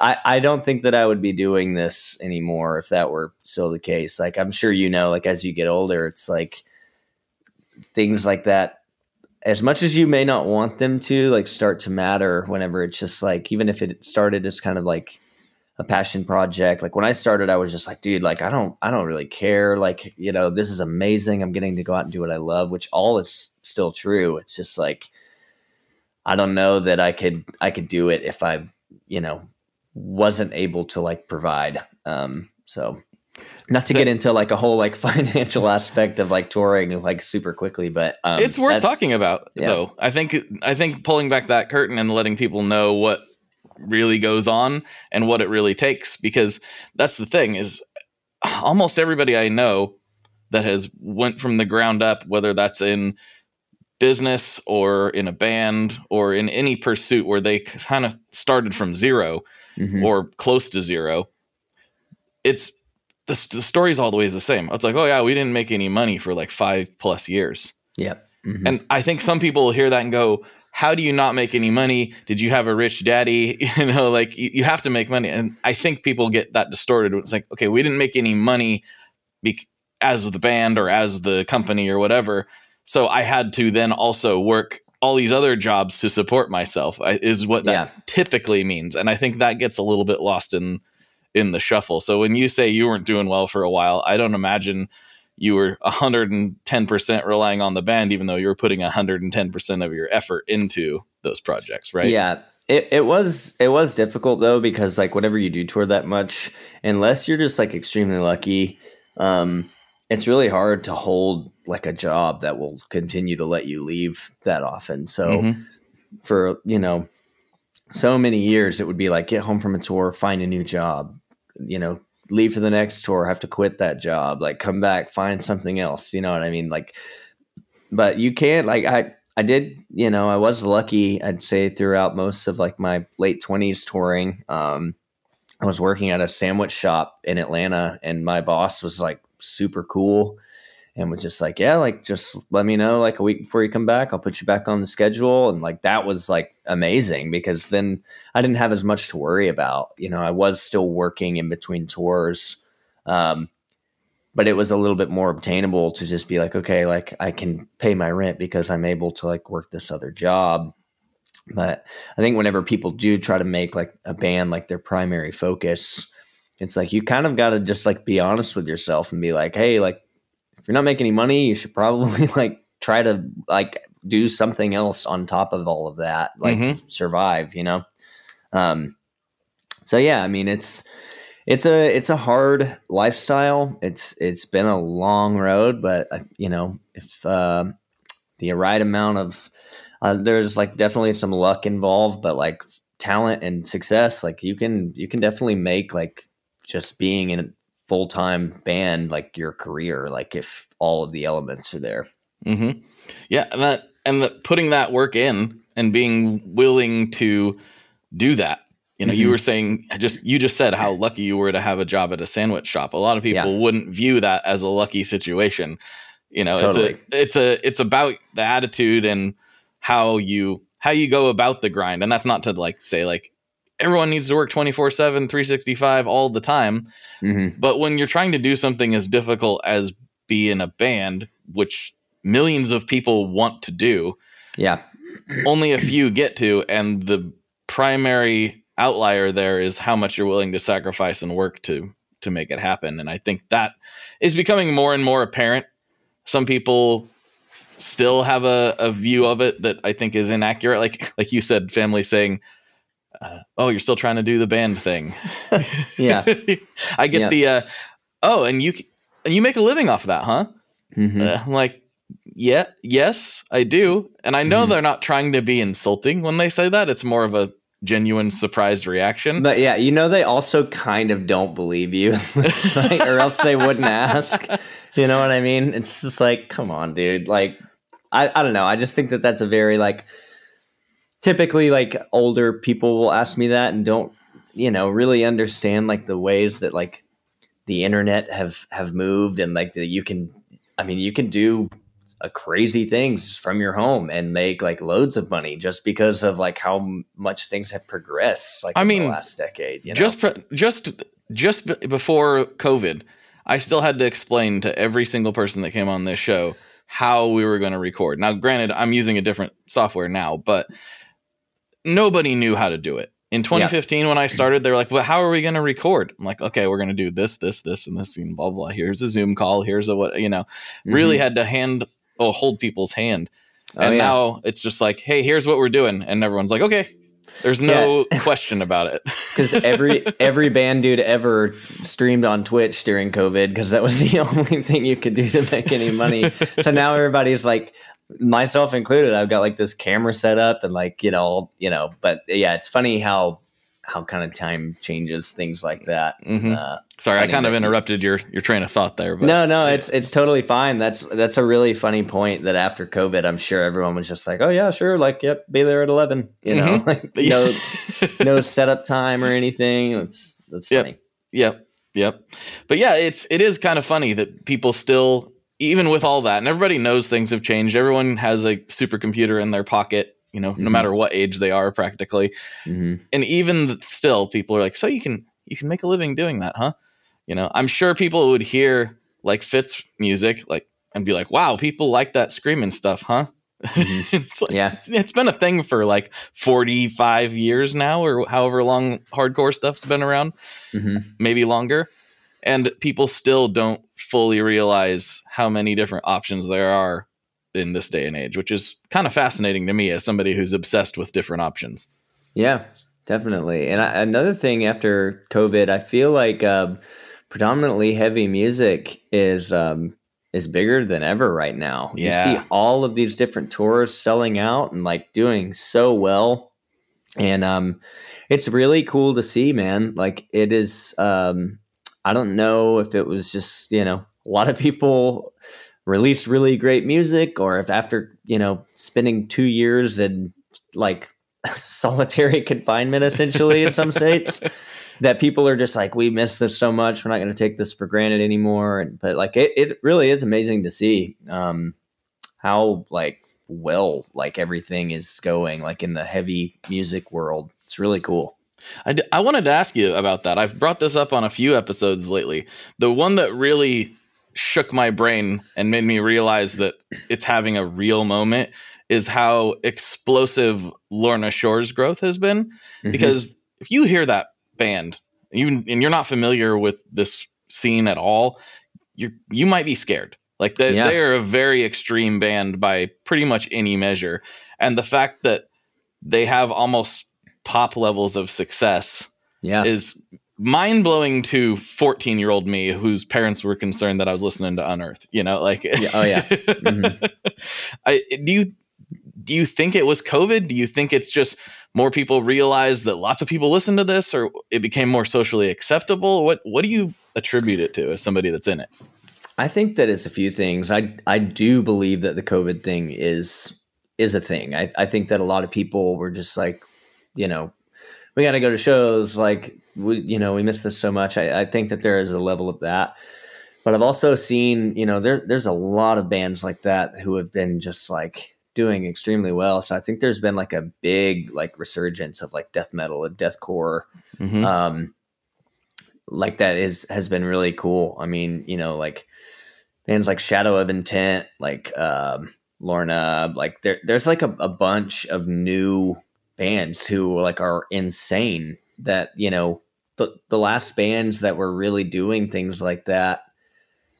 [SPEAKER 3] I, I don't think that I would be doing this anymore if that were still the case. Like I'm sure you know, like as you get older, it's like things like that as much as you may not want them to like start to matter whenever it's just like even if it started as kind of like a passion project. Like when i started i was just like dude like i don't i don't really care. Like you know this is amazing. I'm getting to go out and do what i love which all is still true. It's just like i don't know that i could i could do it if i you know wasn't able to like provide. Um so not to
[SPEAKER 2] So-
[SPEAKER 3] get into like a whole like financial aspect of like touring like super quickly but um
[SPEAKER 2] it's worth talking about
[SPEAKER 3] yeah.
[SPEAKER 2] though. I think I think pulling back that curtain and letting people know what really goes on and what it really takes because that's the thing is almost everybody I know that has went from the ground up whether that's in business or in a band or in any pursuit where they kind of started from 0
[SPEAKER 3] Mhm.
[SPEAKER 2] or close to zero it's the, the story's all the ways the same it's like oh yeah we didn't make any money for like five plus years
[SPEAKER 3] Yep. Mhm.
[SPEAKER 2] and I think some people will hear that and go, How do you not make any money? Did you have a rich daddy? You know, like you, you have to make money. And I think people get that distorted. It's like, okay, we didn't make any money bec as the band or as the company or whatever. So I had to then also work all these other jobs to support myself, I, is what that
[SPEAKER 3] Yeah.
[SPEAKER 2] typically means. And I think that gets a little bit lost in in the shuffle. So when you say you weren't doing well for a while, I don't imagine you were 110% relying on the band, even though you were putting 110% of your effort into those projects, right?
[SPEAKER 3] Yeah. It, it was it was difficult though because like whenever you do tour that much, unless you're just like extremely lucky, um, it's really hard to hold like a job that will continue to let you leave that often. So
[SPEAKER 2] Mhm.
[SPEAKER 3] for you know so many years it would be like get home from a tour find a new job you know leave for the next tour have to quit that job like come back find something else you know what i mean? Like but you can't like i i did you know i was lucky i'd say throughout most of like my late 20s touring. Um i was working at a sandwich shop in atlanta and my boss was like super cool and was just like, yeah, like just let me know like a week before you come back. I'll put you back on the schedule. And like that was like amazing because then I didn't have as much to worry about. You know, I was still working in between tours. Um, but it was a little bit more obtainable to just be like, okay, like I can pay my rent because I'm able to like work this other job. But I think whenever people do try to make like a band like their primary focus, it's like you kind of got to just like be honest with yourself and be like, hey, like if you're not making any money, you should probably like try to like do something else on top of all of that, like
[SPEAKER 2] Mhm.
[SPEAKER 3] to survive, you know? Um, so yeah, I mean, it's, it's a, it's a hard lifestyle. It's, it's been a long road, but uh, you know, if, uh, the right amount of, uh, there's like definitely some luck involved, but like talent and success, like you can, you can definitely make like just being in a full time band like your career, like if all of the elements are there.
[SPEAKER 2] Mm-hmm. Yeah, and that and that putting that work in and being willing to do that. You know, you
[SPEAKER 3] Mhm.
[SPEAKER 2] were saying just you just said how lucky you were to have a job at a sandwich shop. A lot of people
[SPEAKER 3] Yeah.
[SPEAKER 2] wouldn't view that as a lucky situation. You know,
[SPEAKER 3] Totally.
[SPEAKER 2] it's a it's a it's about the attitude and how you how you go about the grind. And that's not to like say like everyone needs to work 24/7 365 all the time,
[SPEAKER 3] Mm-hmm.
[SPEAKER 2] but when you're trying to do something as difficult as be in a band, which millions of people want to do,
[SPEAKER 3] Yeah.
[SPEAKER 2] only a few get to, and the primary outlier there is how much you're willing to sacrifice and work to to make it happen. And I think that is becoming more and more apparent. Some people still have a, a view of it that I think is inaccurate. Like like you said, family saying, uh, "Oh, you're still trying to do the band thing."
[SPEAKER 3] Yeah.
[SPEAKER 2] I get
[SPEAKER 3] Yeah.
[SPEAKER 2] the uh, oh, and you and you make a living off of that, huh?
[SPEAKER 3] Mhm.
[SPEAKER 2] Uh, I'm like, yeah, yes, I do, and I know
[SPEAKER 3] Mhm.
[SPEAKER 2] they're not trying to be insulting when they say that. It's more of a genuine surprised reaction.
[SPEAKER 3] But yeah, you know, they also kind of don't believe you, like, or else they wouldn't ask. You know what I mean? It's just like, come on, dude. Like, I, I don't know. I just think that that's a very like, typically like older people will ask me that and don't, you know, really understand like the ways that like the internet have have moved and like that you can, I mean, you can do a crazy things from your home and make like loads of money just because of like how much things have progressed like
[SPEAKER 2] I
[SPEAKER 3] in
[SPEAKER 2] mean,
[SPEAKER 3] the last decade you know
[SPEAKER 2] Just pre- just just b- before COVID, I still had to explain to every single person that came on this show how we were going to record. Now, granted, I'm using a different software now, but nobody knew how to do it. In 2015, when I started, they're like, "Well, how are we going to record?" I'm like, "Okay, we're going to do this, this, this, and this, and blah blah. Here's a Zoom call. Here's a what you know." Really mm-hmm. had to hand oh hold people's hand,
[SPEAKER 3] Oh,
[SPEAKER 2] and
[SPEAKER 3] yeah.
[SPEAKER 2] now it's just like, "Hey, here's what we're doing," and everyone's like, "Okay." There's no question about it.
[SPEAKER 3] because every every band dude ever streamed on Twitch during COVID because that was the only thing you could do to make any money. so now everybody's like, myself included, I've got like this camera set up and like you know you know. But yeah, it's funny how how kind of time changes things like that.
[SPEAKER 2] Mhm.
[SPEAKER 3] Uh,
[SPEAKER 2] Sorry, I kind of interrupted your your train of thought there. But
[SPEAKER 3] no, no, it's it's totally fine. That's that's a really funny point. That after COVID, I'm sure everyone was just like, "Oh yeah, sure, like yep, be there at 11." You know,
[SPEAKER 2] Mhm.
[SPEAKER 3] like no no setup time or anything. It's that's
[SPEAKER 2] Yep.
[SPEAKER 3] funny.
[SPEAKER 2] Yep. Yep. But yeah, it's it is kind of funny that people still even with all that and everybody knows things have changed. Everyone has a supercomputer in their pocket, you know, no
[SPEAKER 3] Mhm.
[SPEAKER 2] matter what age they are practically.
[SPEAKER 3] hmm
[SPEAKER 2] And even still people are like, "So you can you can make a living doing that, huh?" You know, I'm sure people would hear like Fit's music like and be like, "Wow, people like that screaming stuff, huh?"
[SPEAKER 3] Mhm.
[SPEAKER 2] it's like,
[SPEAKER 3] Yeah.
[SPEAKER 2] it's- it's been a thing for like 45 years now or however long hardcore stuff's been around
[SPEAKER 3] hmm
[SPEAKER 2] maybe longer and people still don't fully realize how many different options there are in this day and age which is kind of fascinating to me as somebody who's obsessed with different options
[SPEAKER 3] Yeah, definitely. And I, another thing after COVID, I feel like um, predominantly heavy music is um, is bigger than ever right now.
[SPEAKER 2] Yeah.
[SPEAKER 3] You see all of these different tours selling out and like doing so well, and um, it's really cool to see, man. Like it is. Um, I don't know if it was just you know a lot of people released really great music, or if after you know spending two years in like solitary confinement essentially in some states that people are just like, we miss this so much. We're not going to take this for granted anymore. And, but like, it, it really is amazing to see um, how like well like everything is going like in the heavy music world. It's really cool.
[SPEAKER 2] I, d- I wanted to ask you about that. I've brought this up on a few episodes lately. The one that really shook my brain and made me realize that it's having a real moment is how explosive Lorna Shore's growth has been. Mm-hmm. Because if you hear that band, even and you're not familiar with this scene at all, you you might be scared. Like they, yeah. they are a very extreme band by pretty much any measure, and the fact that they have almost pop levels of success
[SPEAKER 3] yeah.
[SPEAKER 2] is mind blowing to 14 year old me whose parents were concerned that I was listening to Unearth. You know, like,
[SPEAKER 3] yeah, oh yeah. Mm-hmm.
[SPEAKER 2] I do you do you think it was COVID? Do you think it's just more people realize that lots of people listen to this, or it became more socially acceptable? What what do you attribute it to as somebody that's in it?
[SPEAKER 3] I think that it's a few things. I I do believe that the COVID thing is is a thing. I, I think that a lot of people were just like, you know, we got to go to shows. Like, we, you know, we miss this so much. I, I think that there is a level of that. But I've also seen, you know, there there's a lot of bands like that who have been just like doing extremely well. So I think there's been like a big like resurgence of like death metal and deathcore. Mm-hmm. Um, like that is has been really cool. I mean, you know, like bands like Shadow of Intent, like um, Lorna, like there there's like a, a bunch of new bands who like are insane that you know the the last bands that were really doing things like that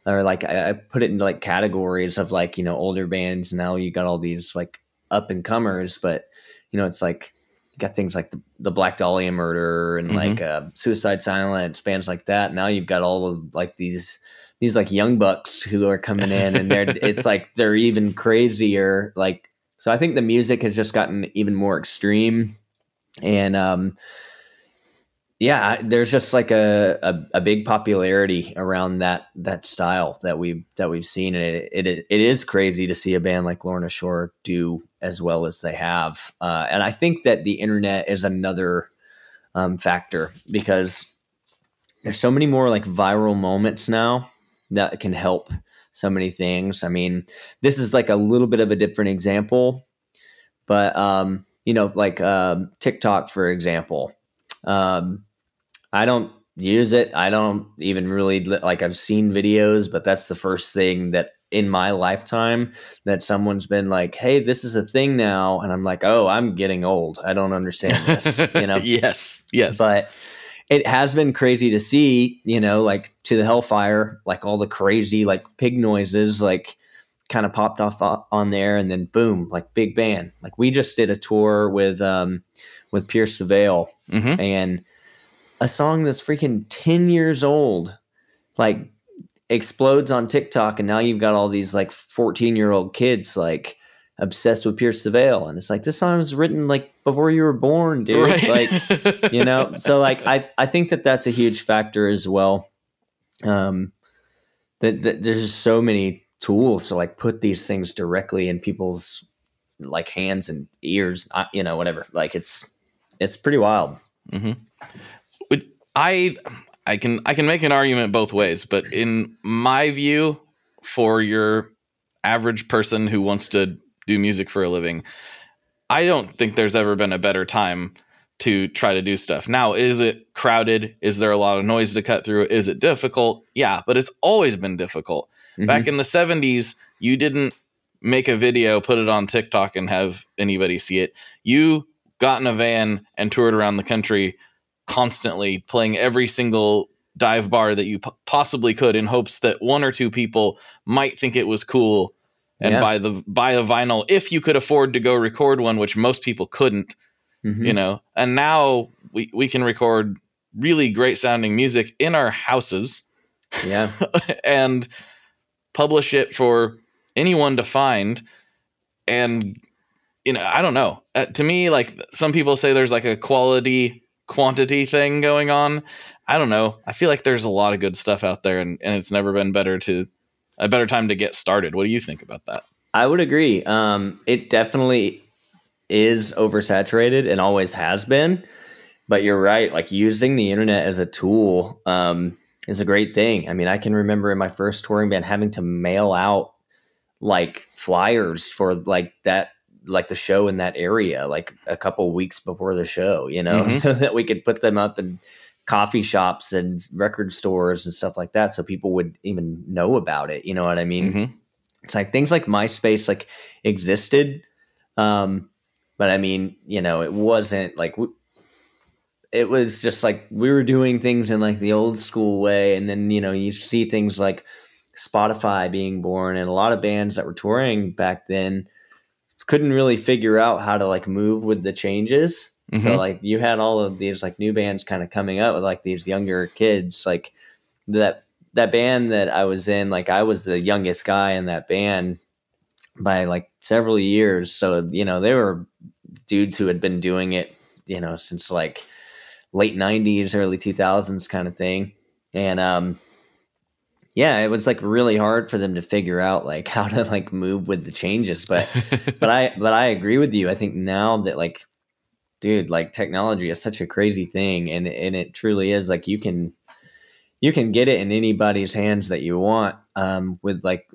[SPEAKER 3] or like I, I put it into like categories of like you know older bands now you got all these like up and comers but you know it's like you got things like the, the black dahlia murder and mm-hmm. like uh, suicide silence bands like that now you've got all of like these these like young bucks who are coming in and they're it's like they're even crazier like so I think the music has just gotten even more extreme, and um, yeah, there's just like a, a, a big popularity around that that style that we that we've seen, and it, it it is crazy to see a band like Lorna Shore do as well as they have, uh, and I think that the internet is another um, factor because there's so many more like viral moments now that can help so many things. I mean, this is like a little bit of a different example, but um, you know, like um, TikTok, for example. Um, I don't use it. I don't even really like. I've seen videos, but that's the first thing that in my lifetime that someone's been like, "Hey, this is a thing now," and I'm like, "Oh, I'm getting old. I don't understand this." You know?
[SPEAKER 2] yes, yes,
[SPEAKER 3] but it has been crazy to see, you know, like to the Hellfire, like all the crazy like pig noises, like kind of popped off on there, and then boom, like big band. Like we just did a tour with um with Pierce the Veil, mm-hmm. and a song that's freaking ten years old, like explodes on TikTok, and now you've got all these like fourteen year old kids like obsessed with Pierce the Veil. And it's like this song was written like before you were born, dude. Right. Like, you know, so like I, I think that that's a huge factor as well. Um, that, that there's just so many tools to like put these things directly in people's like hands and ears, you know, whatever. Like it's, it's pretty wild.
[SPEAKER 2] Mm-hmm. I, I can, I can make an argument both ways, but in my view, for your average person who wants to do music for a living, I don't think there's ever been a better time to try to do stuff. Now, is it crowded? Is there a lot of noise to cut through? Is it difficult? Yeah, but it's always been difficult. Mm-hmm. Back in the 70s, you didn't make a video, put it on TikTok, and have anybody see it. You got in a van and toured around the country constantly, playing every single dive bar that you p- possibly could in hopes that one or two people might think it was cool and yeah. buy the buy a vinyl if you could afford to go record one, which most people couldn't. Mm-hmm. You know, and now we we can record really great sounding music in our houses.
[SPEAKER 3] Yeah,
[SPEAKER 2] and publish it for anyone to find. And you know, I don't know. Uh, to me, like some people say, there's like a quality quantity thing going on. I don't know. I feel like there's a lot of good stuff out there, and, and it's never been better to a better time to get started. What do you think about that?
[SPEAKER 3] I would agree. Um, it definitely is oversaturated and always has been. but you're right. Like using the internet as a tool um, is a great thing. I mean, I can remember in my first touring band having to mail out like flyers for like that like the show in that area like a couple weeks before the show you know
[SPEAKER 2] Mhm.
[SPEAKER 3] so that we could put them up in coffee shops and record stores and stuff like that so people would even know about it you know what i mean
[SPEAKER 2] Mhm.
[SPEAKER 3] it's like things like myspace like existed um but i mean you know it wasn't like w- it was just like we were doing things in like the old school way and then you know you see things like spotify being born and a lot of bands that were touring back then couldn't really figure out how to like move with the changes so
[SPEAKER 2] Mhm.
[SPEAKER 3] like you had all of these like new bands kind of coming up with like these younger kids like that that band that I was in like I was the youngest guy in that band by like several years so you know they were dudes who had been doing it you know since like late 90s early 2000s kind of thing and um yeah it was like really hard for them to figure out like how to like move with the changes but but I but I agree with you. I think now that like dude, like technology is such a crazy thing and and it truly is like you can you can get it in anybody's hands that you want um with like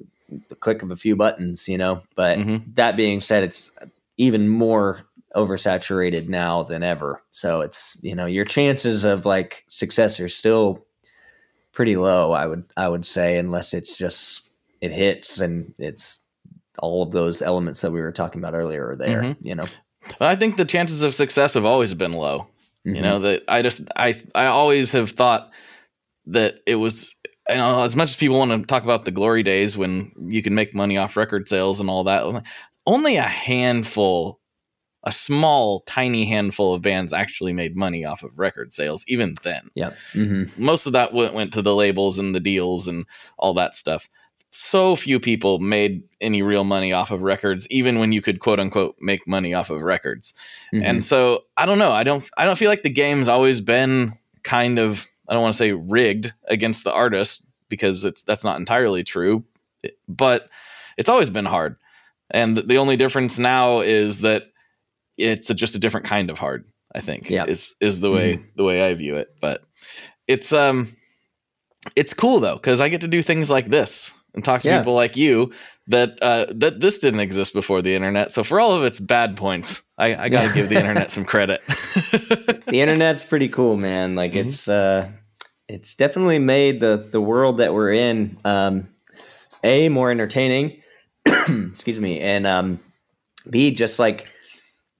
[SPEAKER 3] the click of a few buttons, you know. But
[SPEAKER 2] Mhm.
[SPEAKER 3] that being said, it's even more oversaturated now than ever. So it's, you know, your chances of like success are still pretty low, I would I would say unless it's just it hits and it's all of those elements that we were talking about earlier are there,
[SPEAKER 2] Mhm.
[SPEAKER 3] you know.
[SPEAKER 2] I think the chances of success have always been low.
[SPEAKER 3] Mhm.
[SPEAKER 2] You know that I just I I always have thought that it was you know as much as people want to talk about the glory days when you can make money off record sales and all that, only a handful, a small tiny handful of bands actually made money off of record sales. Even then,
[SPEAKER 3] Yep. hmm
[SPEAKER 2] most of that went, went to the labels and the deals and all that stuff. So few people made any real money off of records, even when you could quote unquote make money off of records.
[SPEAKER 3] Mm-hmm.
[SPEAKER 2] And so I don't know. I don't I don't feel like the game's always been kind of I don't want to say rigged against the artist because it's that's not entirely true, but it's always been hard. And the only difference now is that it's a, just a different kind of hard, I think.
[SPEAKER 3] Yeah.
[SPEAKER 2] Is is the way the way I view it, but it's um it's cool though cuz I get to do things like this and talk to
[SPEAKER 3] Yeah.
[SPEAKER 2] people like you that uh, that this didn't exist before the internet. So for all of its bad points, I, I got to give the internet some credit.
[SPEAKER 3] the internet's pretty cool, man. Like
[SPEAKER 2] Mhm.
[SPEAKER 3] it's uh it's definitely made the the world that we're in um a more entertaining, excuse me, and um b just like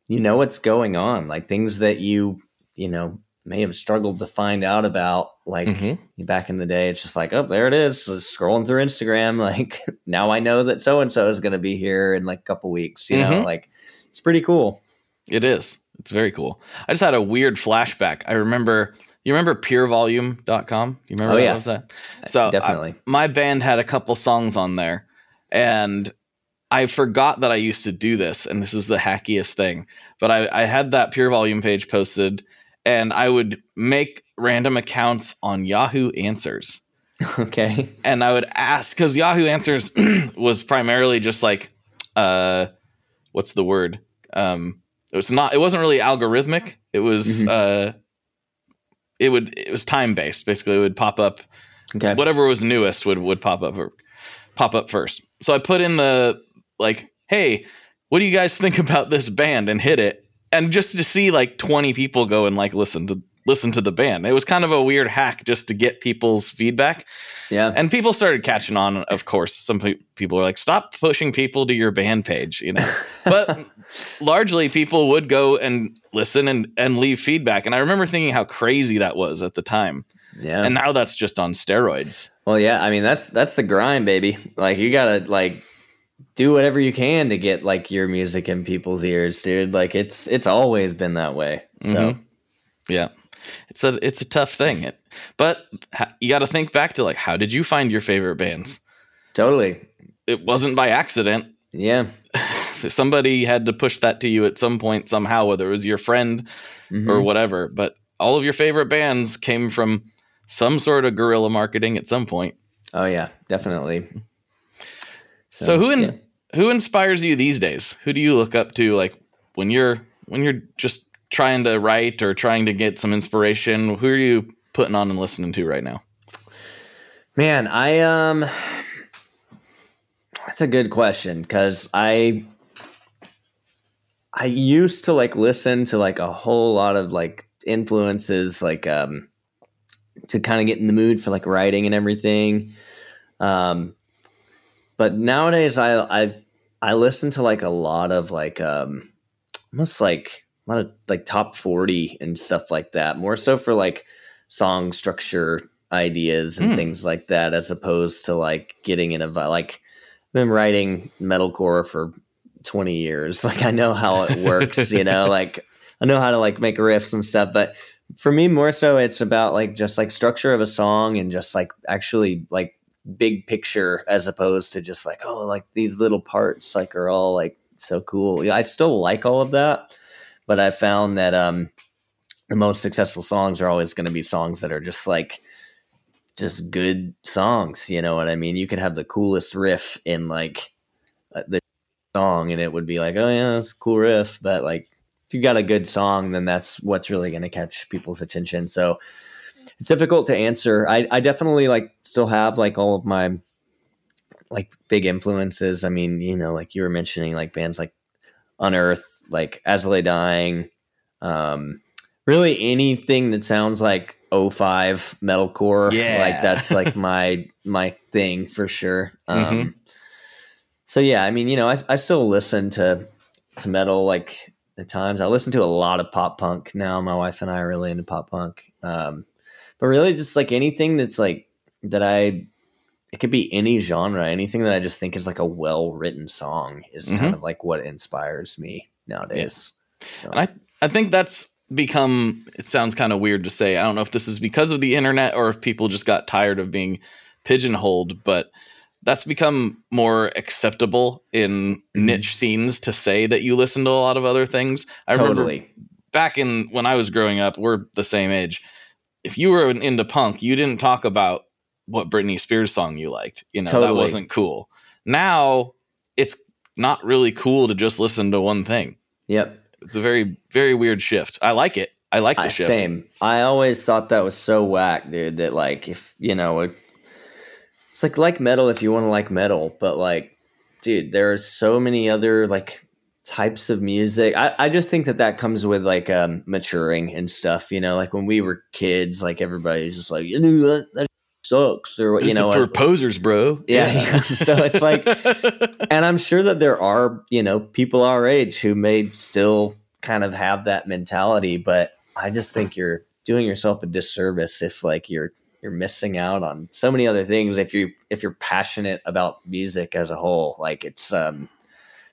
[SPEAKER 3] you know what's going on, like things that you you know may have struggled to find out about like
[SPEAKER 2] Mhm.
[SPEAKER 3] back in the day it's just like oh there it is just scrolling through instagram like now i know that so and so is going to be here in like a couple weeks you know
[SPEAKER 2] Mhm.
[SPEAKER 3] like it's pretty cool
[SPEAKER 2] it is. It's very cool. I just had a weird flashback. I remember. You remember purevolume.com? You remember
[SPEAKER 3] Oh,
[SPEAKER 2] that
[SPEAKER 3] yeah.
[SPEAKER 2] website? So I-
[SPEAKER 3] definitely
[SPEAKER 2] my band had a couple songs on there and I forgot that I used to do this, and this is the hackiest thing. But I, I had that pure volume page posted, and I would make random accounts on Yahoo Answers,
[SPEAKER 3] okay
[SPEAKER 2] and I would ask because Yahoo Answers was primarily just like, uh, what's the word? Um, it was not. It wasn't really algorithmic. It was.
[SPEAKER 3] Mhm.
[SPEAKER 2] Uh, it would. It was time based. Basically, it would pop up
[SPEAKER 3] okay
[SPEAKER 2] whatever was newest would would pop up or pop up first. So I put in the like, hey, what do you guys think about this band and hit it. And just to see like 20 people go and like listen to listen to the band. It was kind of a weird hack just to get people's feedback.
[SPEAKER 3] yeah
[SPEAKER 2] And people started catching on, of course. Some pe- people are like, stop pushing people to your band page, you know. But largely people would go and listen and, and leave feedback. And I remember thinking how crazy that was at the time.
[SPEAKER 3] yeah
[SPEAKER 2] And now that's just on steroids.
[SPEAKER 3] Well, yeah, I mean that's that's the grind, baby. Like you gotta like do whatever you can to get like your music in people's ears, dude. Like it's it's always been that way. So
[SPEAKER 2] Mhm. Yeah, it's a it's a tough thing. It, but you got to think back to like how did you find your favorite bands?
[SPEAKER 3] totally,
[SPEAKER 2] It wasn't by accident.
[SPEAKER 3] yeah,
[SPEAKER 2] So somebody had to push that to you at some point somehow, whether it was your friend
[SPEAKER 3] Mhm.
[SPEAKER 2] or whatever. But all of your favorite bands came from some sort of guerrilla marketing at some point.
[SPEAKER 3] oh yeah, definitely.
[SPEAKER 2] So, who in,
[SPEAKER 3] yeah.
[SPEAKER 2] Who inspires you these days? Who do you look up to like when you're when you're just trying to write or trying to get some inspiration, who are you putting on and listening to right now?
[SPEAKER 3] Man, I um that's a good question cuz I I used to like listen to like a whole lot of like influences like um to kind of get in the mood for like writing and everything. Um but nowadays I I I listen to like a lot of like um almost like a lot of like top 40 and stuff like that. More so for like song structure ideas and
[SPEAKER 2] Mm.
[SPEAKER 3] things like that as opposed to like getting in a like I've been writing metalcore for 20 years. Like I know how it works, you know, like I know how to like make riffs and stuff, but for me more so it's about like just like structure of a song and just like actually like big picture as opposed to just like oh like these little parts like are all like so cool. Yeah, I still like all of that, but I found that um the most successful songs are always going to be songs that are just like just good songs, you know what I mean? You could have the coolest riff in like uh, the song and it would be like, "Oh yeah, that's cool riff," but like if you got a good song, then that's what's really going to catch people's attention. So it's difficult to answer. I, I definitely like still have like all of my like big influences. I mean, you know, like you were mentioning, like bands like Unearth, like As Dying, um, really anything that sounds like 05 metalcore.
[SPEAKER 2] Yeah.
[SPEAKER 3] Like that's like my my thing for sure. Um
[SPEAKER 2] Mhm.
[SPEAKER 3] so yeah, I mean, you know, I I still listen to to metal like at times. I listen to a lot of pop punk now. My wife and I are really into pop punk. Um but really just like anything that's like that I it could be any genre, anything that I just think is like a well written song is
[SPEAKER 2] Mhm.
[SPEAKER 3] kind of like what inspires me nowadays. So
[SPEAKER 2] And I, I think that's become, it sounds kind of weird to say. I don't know if this is because of the internet or if people just got tired of being pigeonholed, but that's become more acceptable in
[SPEAKER 3] Mhm.
[SPEAKER 2] niche scenes to say that you listen to a lot of other things. I remember back in when I was growing up, we're the same age. If you were into punk, you didn't talk about what Britney Spears song you liked. You know, that wasn't cool. Now it's not really cool to just listen to one thing.
[SPEAKER 3] Yep.
[SPEAKER 2] It's a very, very weird shift. I like it. I like the
[SPEAKER 3] I,
[SPEAKER 2] shift.
[SPEAKER 3] same. I always thought that was so whack, dude. That like if you know, it, it's like like metal if you want to like metal, but like, dude, there's so many other like types of music. I, I just think that that comes with like um maturing and stuff. You know, like when we were kids, like everybody's just like, you know, that, that sucks or
[SPEAKER 2] This
[SPEAKER 3] you know.
[SPEAKER 2] for posers, bro.
[SPEAKER 3] Yeah. so it's like and I'm sure that there are, you know, people our age who may still kind of have that mentality, but I just think you're doing yourself a disservice if like you're you're missing out on so many other things if you if you're passionate about music as a whole. Like it's um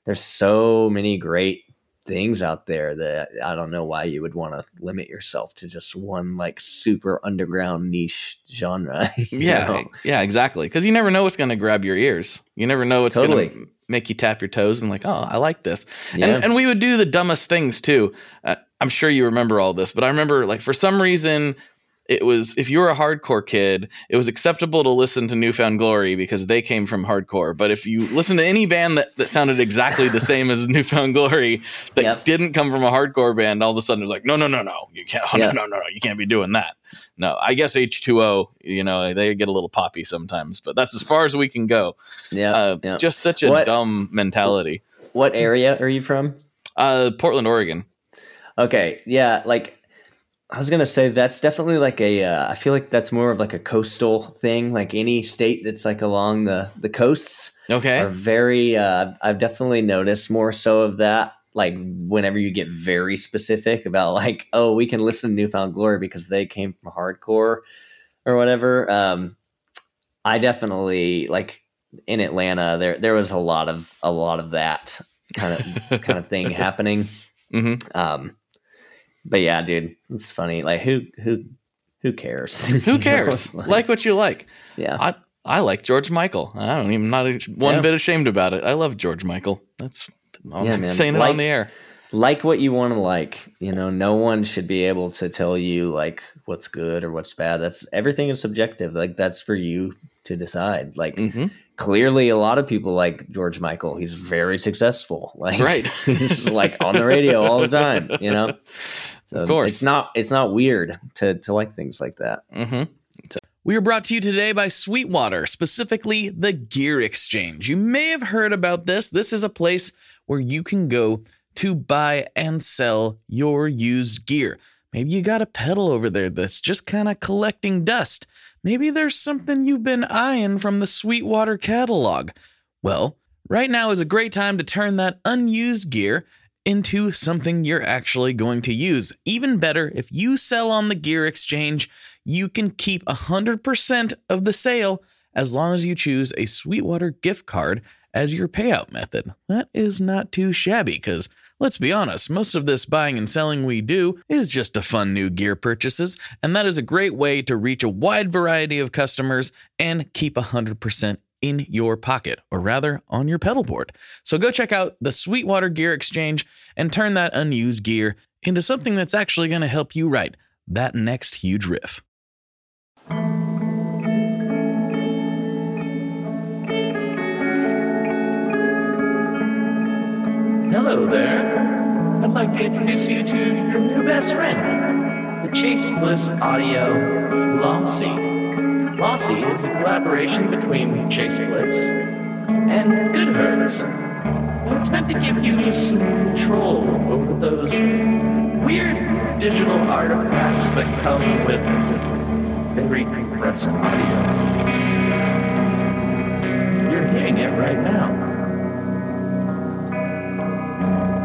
[SPEAKER 3] there's so many great things out there that I don't know why you would want to limit yourself to just one like super underground niche genre.
[SPEAKER 2] yeah,
[SPEAKER 3] know?
[SPEAKER 2] yeah, exactly. Because you never know what's going to grab your ears. You never know what's
[SPEAKER 3] Totally.
[SPEAKER 2] going to make you tap your toes and like, oh, I like this.
[SPEAKER 3] Yeah.
[SPEAKER 2] And, and we would do the dumbest things too. Uh, I'm sure you remember all this, but I remember like for some reason it was if you were a hardcore kid, it was acceptable to listen to New Found Glory because they came from hardcore. But if you listen to any band that, that sounded exactly the same as New Found Glory that
[SPEAKER 3] Yep.
[SPEAKER 2] didn't come from a hardcore band, all of a sudden it was like, no, no, no, no, you can't, oh,
[SPEAKER 3] Yeah.
[SPEAKER 2] no, no, no, no, you can't be doing that. No, I guess H2O, you know, they get a little poppy sometimes, but that's as far as we can go.
[SPEAKER 3] yeah,
[SPEAKER 2] Uh,
[SPEAKER 3] yeah.
[SPEAKER 2] Just such a
[SPEAKER 3] What-
[SPEAKER 2] dumb mentality.
[SPEAKER 3] what area are you from?
[SPEAKER 2] Uh, Portland, Oregon.
[SPEAKER 3] Okay, yeah, like I was gonna say that's definitely like a. Uh, I feel like that's more of like a coastal thing. Like any state that's like along the the coasts
[SPEAKER 2] Okay.
[SPEAKER 3] are very. Uh, I've definitely noticed more so of that. Like whenever you get very specific about like, oh, we can listen to New Found Glory because they came from hardcore or whatever. Um, I definitely like in Atlanta. There there was a lot of a lot of that kind of kind of thing happening.
[SPEAKER 2] hmm
[SPEAKER 3] Um, but yeah, dude, it's funny. Like who who who cares?
[SPEAKER 2] Who cares? like, what you like.
[SPEAKER 3] yeah,
[SPEAKER 2] I I like George Michael. I don't even not a- one
[SPEAKER 3] Yeah.
[SPEAKER 2] bit ashamed about it. I love George Michael. That's I'm
[SPEAKER 3] Yeah, man.
[SPEAKER 2] saying it
[SPEAKER 3] Like-
[SPEAKER 2] on the air.
[SPEAKER 3] like what you want to like. You know, no one should be able to tell you like what's good or what's bad. That's everything is subjective. Like that's for you to decide. Like
[SPEAKER 2] Mhm.
[SPEAKER 3] clearly a lot of people like George Michael. He's very successful. Like
[SPEAKER 2] Right.
[SPEAKER 3] he's like on the radio all the time, you know? So
[SPEAKER 2] Of course.
[SPEAKER 3] it's not it's not weird to to like things like that.
[SPEAKER 2] Mm-hmm. So. We are brought to you today by Sweetwater, specifically the Gear Exchange. You may have heard about this. This is a place where you can go to buy and sell your used gear. Maybe you got a pedal over there that's just kind of collecting dust. Maybe there's something you've been eyeing from the Sweetwater catalog. Well, right now is a great time to turn that unused gear into something you're actually going to use. Even better, if you sell on the Gear Exchange, you can keep 100% of the sale as long as you choose a Sweetwater gift card as your payout method. That is not too shabby because let's be honest, most of this buying and selling we do is just to fund new gear purchases, and that is a great way to reach a wide variety of customers and keep 100% in your pocket, or rather on your pedal board. So go check out the Sweetwater Gear Exchange and turn that unused gear into something that's actually going to help you write that next huge riff.
[SPEAKER 5] Hello there. I'd like to introduce you to your new best friend, the Chase Bliss Audio Lossy. Lossy is a collaboration between Chase Bliss and Goodhertz. And it's meant to give you some control over those weird digital artifacts that come with very compressed audio. You're hearing it right now.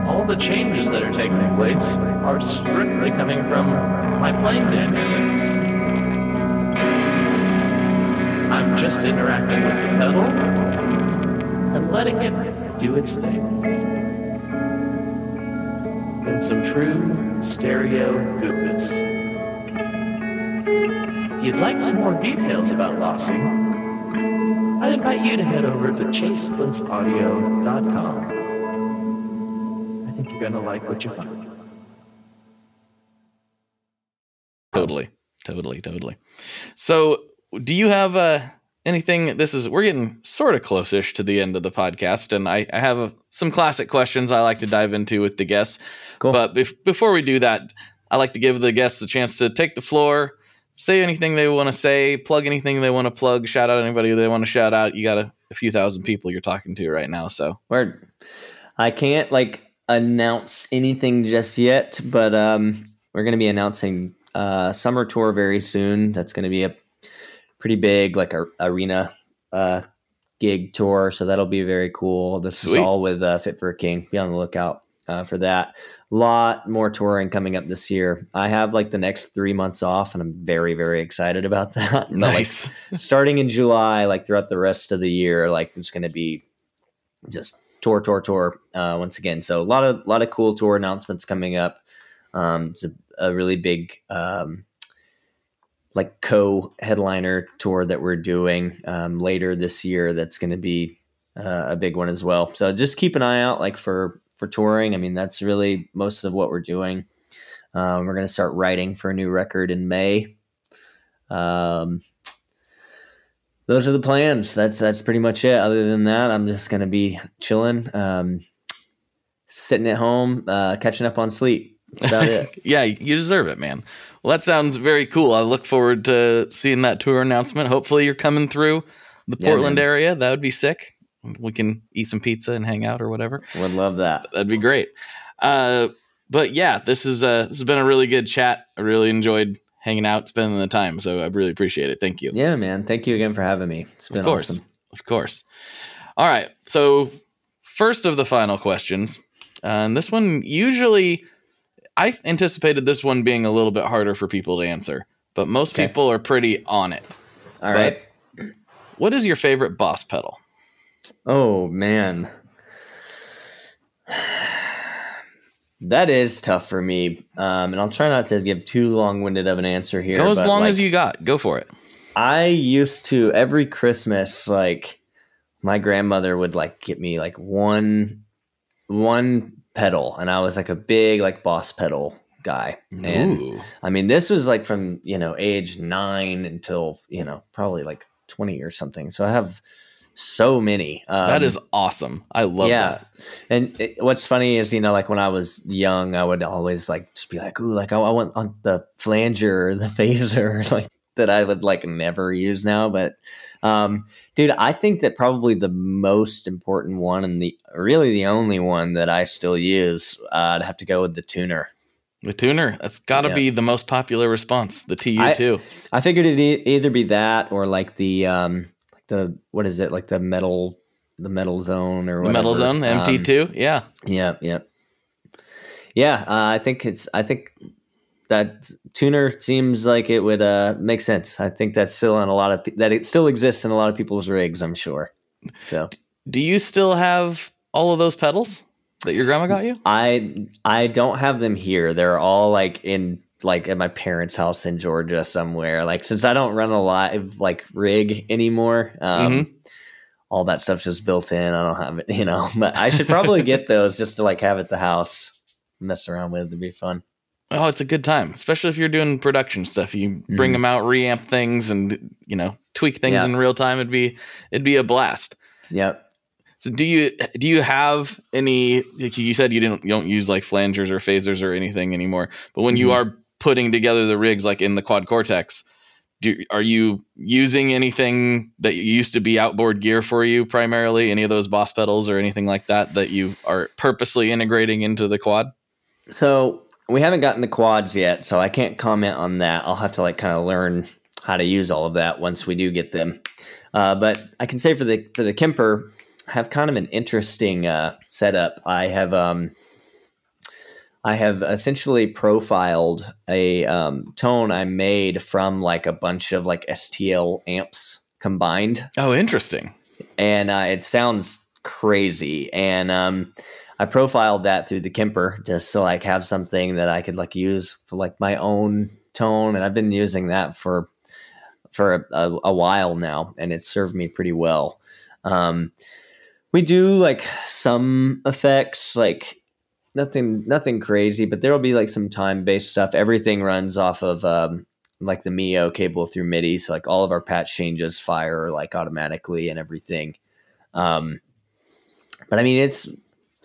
[SPEAKER 5] all the changes that are taking place are strictly coming from my playing dynamics. I'm just interacting with the pedal and letting it do its thing. And some true stereo goodness. If you'd like some more details about Lossy, I'd invite you to head over to chaseblissaudio.com. I think you're gonna like what you find.
[SPEAKER 2] Totally, totally, totally. So, do you have uh, anything? This is we're getting sort of close-ish to the end of the podcast, and I, I have uh some classic questions I like to dive into with the guests.
[SPEAKER 3] Cool.
[SPEAKER 2] But bef- before we do that, I like to give the guests a chance to take the floor, say anything they want to say, plug anything they want to plug, shout out anybody they want to shout out. You got a, a few thousand people you're talking to right now, so
[SPEAKER 3] Word. I can't like announce anything just yet, but um, we're going to be announcing uh, summer tour very soon. That's going to be a pretty big like a, arena uh, gig tour, so that'll be very cool. This
[SPEAKER 2] Sweet.
[SPEAKER 3] is all with uh, Fit for a King. Be on the lookout uh, for that. Lot more touring coming up this year. I have like the next three months off, and I'm very very excited about that. But, like,
[SPEAKER 2] nice.
[SPEAKER 3] starting in July, like throughout the rest of the year, like it's going to be just tour, tour, tour uh, once again. So a lot of lot of cool tour announcements coming up. Um, it's a, a really big um, like co-headliner tour that we're doing um, later this year. That's going to be uh, a big one as well. So just keep an eye out, like for for touring. I mean, that's really most of what we're doing. Um, we're going to start writing for a new record in May. Um, those are the plans. That's that's pretty much it. Other than that, I'm just gonna be chilling, um, sitting at home, uh, catching up on sleep. That's about it.
[SPEAKER 2] yeah, you deserve it, man. Well, that sounds very cool. I look forward to seeing that tour announcement. Hopefully, you're coming through the
[SPEAKER 3] Yeah,
[SPEAKER 2] Portland
[SPEAKER 3] man.
[SPEAKER 2] area. That would be sick. We can eat some pizza and hang out or whatever.
[SPEAKER 3] Would love that.
[SPEAKER 2] That'd be great. Uh, but yeah, this is uh, this has been a really good chat. I really enjoyed hanging out, spending the time. So I really appreciate it. Thank you.
[SPEAKER 3] Yeah, man. Thank you again for having me. It's been
[SPEAKER 2] of course,
[SPEAKER 3] awesome.
[SPEAKER 2] of course. All right. So first of the final questions, uh, and this one usually I anticipated this one being a little bit harder for people to answer, but most
[SPEAKER 3] Okay.
[SPEAKER 2] people are pretty on it.
[SPEAKER 3] All
[SPEAKER 2] But-
[SPEAKER 3] right.
[SPEAKER 2] What is your favorite boss pedal?
[SPEAKER 3] Oh man. That is tough for me, um, and I'll try not to give too long-winded of an answer here.
[SPEAKER 2] Go as long
[SPEAKER 3] like,
[SPEAKER 2] as you got. Go for it.
[SPEAKER 3] I used to every Christmas, like my grandmother would like get me like one one pedal, and I was like a big like boss pedal guy. And
[SPEAKER 2] Ooh.
[SPEAKER 3] I mean, this was like from you know age nine until you know probably like 20 or something. So I have so many. Um,
[SPEAKER 2] that is awesome. I love
[SPEAKER 3] yeah.
[SPEAKER 2] that.
[SPEAKER 3] And it, what's funny is, you know, like when I was young, I would always like just be like, ooh, like I, I want on the flanger or the phaser, like that I would like never use now. But, um, dude, I think that probably the most important one and the really the only one that I still use, uh, I'd have to go with the tuner.
[SPEAKER 2] The tuner. That's got to
[SPEAKER 3] Yeah.
[SPEAKER 2] be the most popular response. The TU
[SPEAKER 3] I-
[SPEAKER 2] too.
[SPEAKER 3] I figured it'd e- either be that or like the, um, like the, what is it? Like the metal, the metal zone or
[SPEAKER 2] The metal zone,
[SPEAKER 3] Um,
[SPEAKER 2] MT2. yeah.
[SPEAKER 3] Yeah, yeah, yeah. Uh, I think it's. I think that tuner seems like it would uh, make sense. I think that's still in a lot of that it still exists in a lot of people's rigs. I'm sure. So
[SPEAKER 2] Do you still have all of those pedals that your grandma got you?
[SPEAKER 3] I I don't have them here. They're all like in like at my parents' house in Georgia somewhere. Like since I don't run a live like rig anymore. Um,
[SPEAKER 2] Mhm.
[SPEAKER 3] All that stuff's just built in. I don't have it, you know. But I should probably get those just to like have at the house, mess around with. It'd be fun.
[SPEAKER 2] Oh, it's a good time, especially if you're doing production stuff. You bring
[SPEAKER 3] Mhm.
[SPEAKER 2] them out, reamp things, and you know tweak things in real time. It'd be it'd be a blast.
[SPEAKER 3] Yep.
[SPEAKER 2] So do you do you have any? like You said you didn't you don't use like flangers or phasers or anything anymore. But when you
[SPEAKER 3] Mhm.
[SPEAKER 2] are putting together the rigs, like in the quad cortex, do are you using anything that used to be outboard gear for you primarily? Any of those boss pedals or anything like that that you are purposely integrating into the quad?
[SPEAKER 3] So we haven't gotten the quads yet, so I can't comment on that. I'll have to like kind of learn how to use all of that once we do get them. Uh, but I can say for the for the Kemper, I have kind of an interesting uh, setup. I have um, I have essentially profiled a um, tone I made from like a bunch of like STL amps combined
[SPEAKER 2] Oh, interesting.
[SPEAKER 3] and uh, it sounds crazy. And um, I profiled that through the Kemper just to like have something that I could like use for like my own tone, and I've been using that for for a, a, while now, and it's served me pretty well. Um, we do like some effects, like nothing nothing crazy, but there will be like some time based stuff. Everything runs off of um, like the Mio cable through MIDI, so like all of our patch changes fire like automatically and everything. Um, but I mean, it's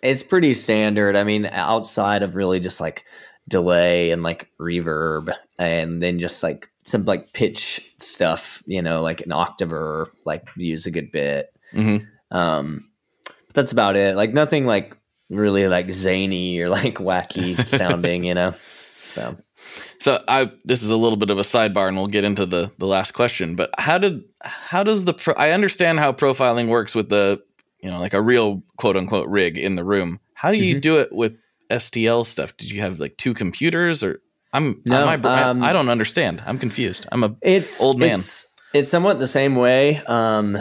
[SPEAKER 3] it's pretty standard. I mean, outside of really just like delay and like reverb, and then just like some like pitch stuff, you know, like an octaver, like use a good bit.
[SPEAKER 2] hmm
[SPEAKER 3] Um, but that's about it. Like nothing like really like zany or like wacky sounding, you know. So
[SPEAKER 2] So I this is a little bit of a sidebar, and we'll get into the the last question. But how did how does the pro, I understand how profiling works with the you know like a real quote unquote rig in the room. How do you
[SPEAKER 3] Mhm.
[SPEAKER 2] do it with STL stuff? Did you have like two computers or I'm
[SPEAKER 3] No,
[SPEAKER 2] my, bra-
[SPEAKER 3] um,
[SPEAKER 2] I don't understand. I'm confused. I'm a
[SPEAKER 3] it's
[SPEAKER 2] Old man.
[SPEAKER 3] It's, it's somewhat the same way. Um,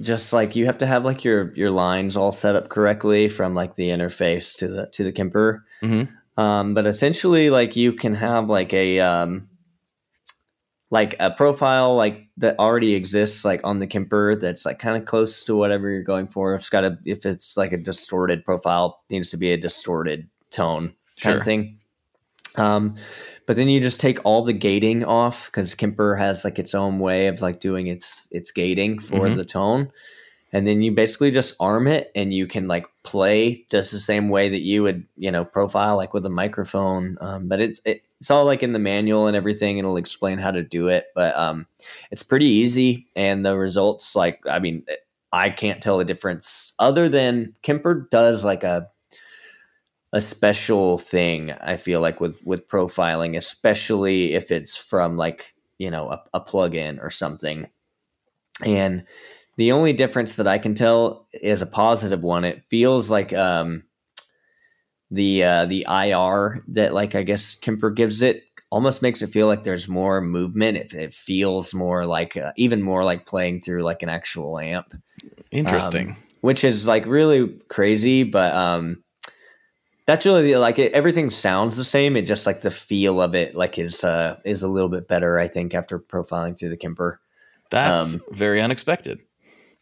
[SPEAKER 3] just like you have to have like your your lines all set up correctly from like the interface to the to the Kemper.
[SPEAKER 2] Mhm.
[SPEAKER 3] Um, but essentially, like you can have like a um, like a profile like that already exists like on the Kemper that's like kind of close to whatever you're going for. It's got to if it's like a distorted profile, needs to be a distorted tone kind
[SPEAKER 2] Sure.
[SPEAKER 3] of thing. Um, but then you just take all the gating off because Kemper has like its own way of like doing its its gating for
[SPEAKER 2] Mhm.
[SPEAKER 3] the tone, and then you basically just arm it, and you can like play just the same way that you would you know profile like with a microphone. Um, but it's it, it's all like in the manual and everything. It'll explain how to do it, but um, it's pretty easy, and the results like I mean. I can't tell the difference other than Kemper does like a a special thing i feel like with with profiling especially if it's from like you know a, a plugin or something and the only difference that i can tell is a positive one. It feels like um the uh the ir that like i guess kemper gives it almost makes it feel like there's more movement. It, it feels more like uh, even more like playing through like an actual amp.
[SPEAKER 2] Interesting.
[SPEAKER 3] um, which is like really crazy but um that's really the, like it, everything sounds the same. It just like the feel of it like is uh is a little bit better i think after profiling through the kemper.
[SPEAKER 2] That's
[SPEAKER 3] um,
[SPEAKER 2] very unexpected.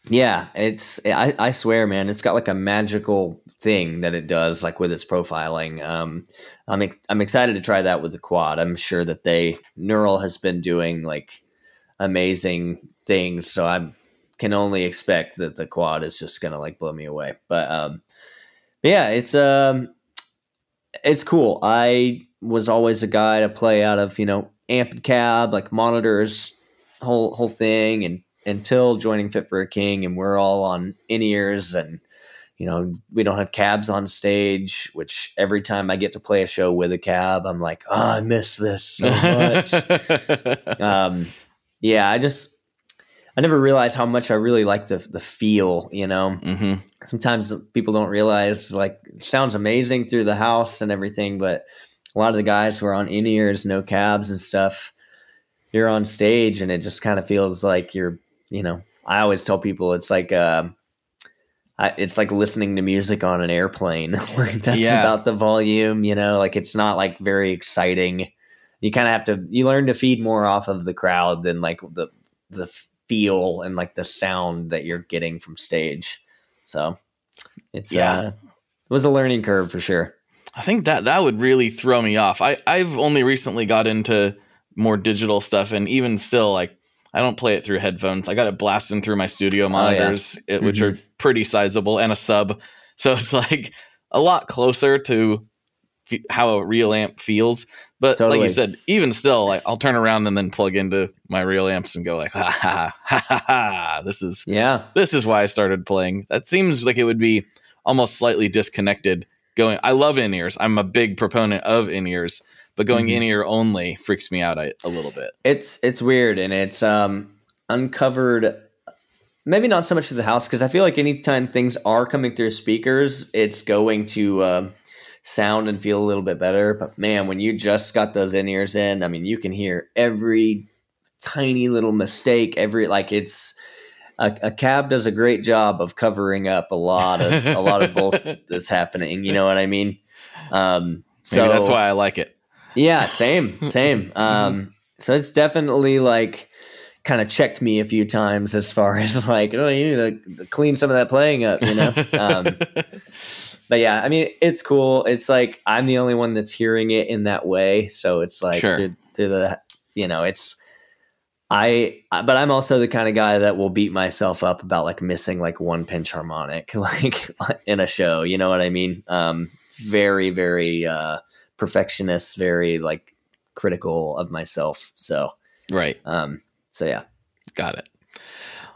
[SPEAKER 3] Yeah it's i i swear man it's got like a magical thing that it does like with its profiling um i'm i'm excited to try that with the quad i'm sure that they neural has been doing like amazing things. So I can only expect that the quad is just gonna like blow me away. But um, yeah, it's um, it's cool. I was always a guy to play out of you know amp cab like monitors, whole whole thing, and until joining Fit for a King, and we're all on in ears and you know, we don't have cabs on stage, which every time I get to play a show with a cab, I'm like, oh, I miss this so much. um, yeah, I just, I never realized how much I really like the the feel. You know,
[SPEAKER 2] hmm
[SPEAKER 3] sometimes people don't realize like it sounds amazing through the house and everything, but a lot of the guys who are on in ears, no cabs and stuff, you're on stage and it just kind of feels like you're, you know, I always tell people it's like, um, I, it's like listening to music on an airplane. like that's
[SPEAKER 2] Yeah.
[SPEAKER 3] about the volume, you know, like it's not like very exciting. You kind of have to, you learn to feed more off of the crowd than like the, the feel and like the sound that you're getting from stage. So it's,
[SPEAKER 2] Yeah.
[SPEAKER 3] uh, it was a learning curve for sure.
[SPEAKER 2] I think that that would really throw me off. I I've only recently got into more digital stuff, and even still, like I don't play it through headphones. I got it blasting through my studio
[SPEAKER 3] Oh, yeah.
[SPEAKER 2] monitors, it, which are mm-hmm. pretty sizable, and a sub. So it's like a lot closer to f- how a real amp feels. But like you said, even still, like I'll turn around and then plug into my real amps and go like, ha ha ha ha ha. This is
[SPEAKER 3] Yeah.
[SPEAKER 2] this is why I started playing. That seems like it would be almost slightly disconnected. Going, I love in ears. I'm a big proponent of in ears, but going
[SPEAKER 3] Mhm.
[SPEAKER 2] in ear only freaks me out a, a little bit.
[SPEAKER 3] It's it's weird and it's um uncovered maybe not so much to the house because I feel like anytime things are coming through speakers, it's going to um, sound and feel a little bit better. But man, when you just got those in ears in, I mean, you can hear every tiny little mistake. Every like it's a, a cab does a great job of covering up a lot of a lot of bullshit that's happening. You know what I mean? Um, so
[SPEAKER 2] Maybe that's why I like it.
[SPEAKER 3] yeah, same, same. Um, so it's definitely like kind of checked me a few times as far as like, oh, you need to clean some of that playing up, you know. um, but yeah, I mean, it's cool. It's like I'm the only one that's hearing it in that way, so it's like
[SPEAKER 2] Sure.
[SPEAKER 3] to, to the, you know, it's. I, but I'm also the kind of guy that will beat myself up about like missing like one pinch harmonic, like in a show. You know what I mean? Um, very, very uh, perfectionist, very like critical of myself. So,
[SPEAKER 2] right.
[SPEAKER 3] um, so yeah.
[SPEAKER 2] Got it.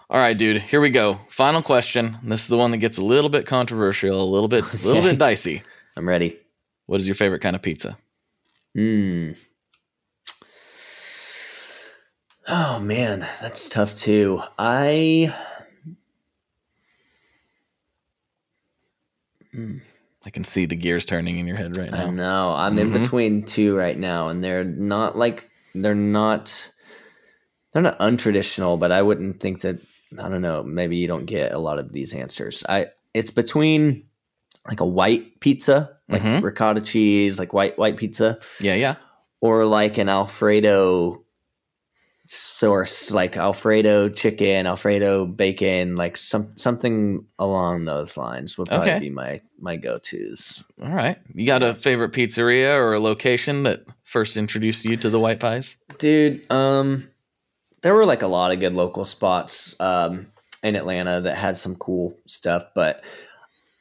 [SPEAKER 2] All right, dude. Here we go. Final question. This is the one that gets a little bit controversial, a little bit, a little bit dicey.
[SPEAKER 3] I'm ready.
[SPEAKER 2] What is your favorite kind of pizza?
[SPEAKER 3] Hmm. Oh man, that's tough too. I
[SPEAKER 2] I can see the gears turning in your head right now.
[SPEAKER 3] I know I'm in
[SPEAKER 2] Mhm.
[SPEAKER 3] between two right now, and they're not like they're not they're not untraditional, but I wouldn't think that I don't know. Maybe you don't get a lot of these answers. I it's between like a white pizza, like
[SPEAKER 2] Mhm.
[SPEAKER 3] ricotta cheese, like white white pizza,
[SPEAKER 2] Yeah, yeah.
[SPEAKER 3] or like an Alfredo source, like Alfredo chicken, Alfredo bacon, like some something along those lines would probably
[SPEAKER 2] Okay.
[SPEAKER 3] be my my go tos.
[SPEAKER 2] All right. You got a favorite pizzeria or a location that first introduced you to the white pies?
[SPEAKER 3] Dude, um there were like a lot of good local spots um in Atlanta that had some cool stuff, but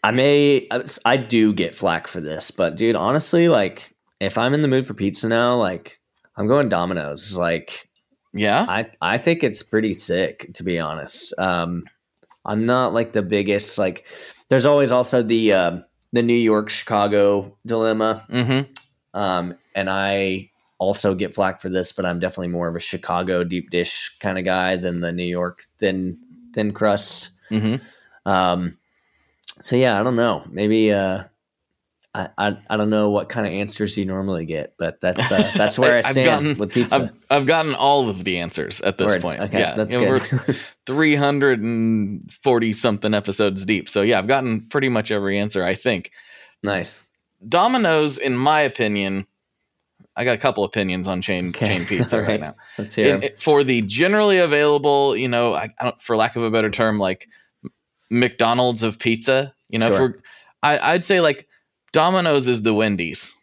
[SPEAKER 3] I may I- I do get flack for this, but dude, honestly, like if I'm in the mood for pizza now, like I'm going Domino's. Like
[SPEAKER 2] Yeah.
[SPEAKER 3] I I think it's pretty sick to be honest. Um, I'm not like the biggest like. There's always also the um the New York Chicago dilemma,
[SPEAKER 2] Mm-hmm.
[SPEAKER 3] um, and I also get flack for this, but I'm definitely more of a Chicago deep dish kind of guy than the New York thin thin crust.
[SPEAKER 2] Mm-hmm.
[SPEAKER 3] Um, so yeah, I don't know. Maybe uh, I, I I don't know what kind of answers you normally get, but that's uh, that's where I
[SPEAKER 2] I've
[SPEAKER 3] stand
[SPEAKER 2] gotten-
[SPEAKER 3] with pizza.
[SPEAKER 2] I've, I've gotten all of the answers at this
[SPEAKER 3] Word.
[SPEAKER 2] point.
[SPEAKER 3] Okay,
[SPEAKER 2] yeah,
[SPEAKER 3] that's
[SPEAKER 2] You know,
[SPEAKER 3] good.
[SPEAKER 2] We're 340 something episodes deep. So, yeah, I've gotten pretty much every answer, I think.
[SPEAKER 3] nice.
[SPEAKER 2] Domino's, in my opinion, I got a couple opinions on chain
[SPEAKER 3] Okay.
[SPEAKER 2] chain pizza right
[SPEAKER 3] right.
[SPEAKER 2] now.
[SPEAKER 3] Let's hear.
[SPEAKER 2] In-
[SPEAKER 3] 'em.
[SPEAKER 2] for the generally available, you know, I, I don't, for lack of a better term, like McDonald's of pizza. You know, if
[SPEAKER 3] Sure.
[SPEAKER 2] we're, I, I'd say like Domino's is the Wendy's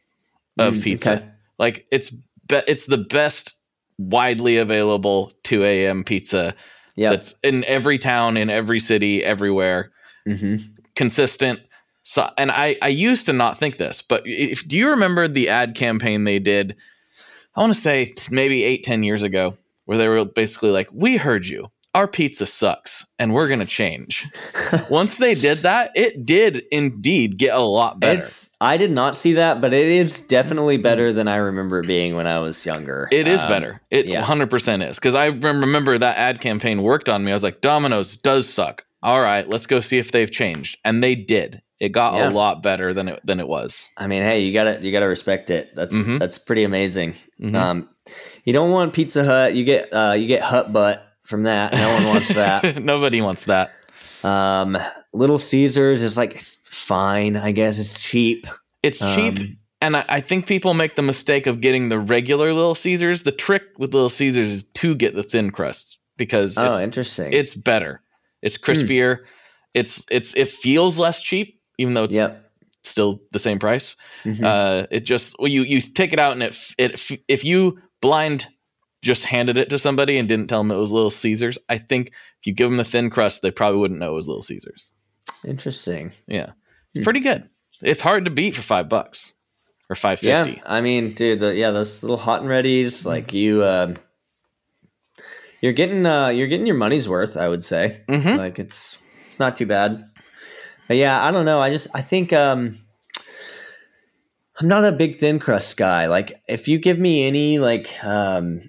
[SPEAKER 2] of
[SPEAKER 3] Mm,
[SPEAKER 2] pizza.
[SPEAKER 3] okay.
[SPEAKER 2] Like it's be, it's the best widely available 2 a.m. pizza
[SPEAKER 3] Yeah.
[SPEAKER 2] that's in every town, in every city, everywhere,
[SPEAKER 3] hmm
[SPEAKER 2] consistent. So, and I, I used to not think this, but if do you remember the ad campaign they did? I want to say maybe eight, ten years ago, where they were basically like, "We heard you. Our pizza sucks, and we're gonna change." Once they did that, it did indeed get a lot better.
[SPEAKER 3] It's I did not see that, but it is definitely better than I remember it being when I was younger.
[SPEAKER 2] It is
[SPEAKER 3] Um,
[SPEAKER 2] better. It
[SPEAKER 3] yeah.
[SPEAKER 2] 100% is. Because I remember that ad campaign worked on me. I was like, Domino's does suck. All right, let's go see if they've changed. And they did. It got
[SPEAKER 3] Yeah.
[SPEAKER 2] a lot better than it than it was.
[SPEAKER 3] I mean, hey, you gotta you gotta respect it. That's
[SPEAKER 2] Mhm.
[SPEAKER 3] that's pretty amazing.
[SPEAKER 2] Mhm.
[SPEAKER 3] Um, you don't want Pizza Hut. You get uh, you get Hut butt from that. No one wants that.
[SPEAKER 2] Nobody wants that.
[SPEAKER 3] Um, Little Caesars is like it's fine. I guess it's cheap.
[SPEAKER 2] It's cheap.
[SPEAKER 3] Um,
[SPEAKER 2] And I, I think people make the mistake of getting the regular Little Caesars. The trick with Little Caesars is to get the thin crust because
[SPEAKER 3] Oh,
[SPEAKER 2] it's,
[SPEAKER 3] interesting.
[SPEAKER 2] it's better. It's crispier. It's it's it feels less cheap, even though it's
[SPEAKER 3] yep.
[SPEAKER 2] still the same price.
[SPEAKER 3] Mhm.
[SPEAKER 2] Uh, it just well, you you take it out and it it if you blind just handed it to somebody and didn't tell them it was Little Caesars, I think if you give them the thin crust, they probably wouldn't know it was Little Caesars.
[SPEAKER 3] interesting.
[SPEAKER 2] Yeah, it's
[SPEAKER 3] Hmm.
[SPEAKER 2] pretty good. It's hard to beat for five bucks or five fifty. Yeah.
[SPEAKER 3] I mean, dude, the, yeah, those little hot and readies, like you, um you're getting, uh, you're getting your money's worth. I would say,
[SPEAKER 2] Mm-hmm.
[SPEAKER 3] like it's, it's not too bad. But yeah, I don't know. I just, I think, um I'm not a big thin crust guy. Like, if you give me any, like, um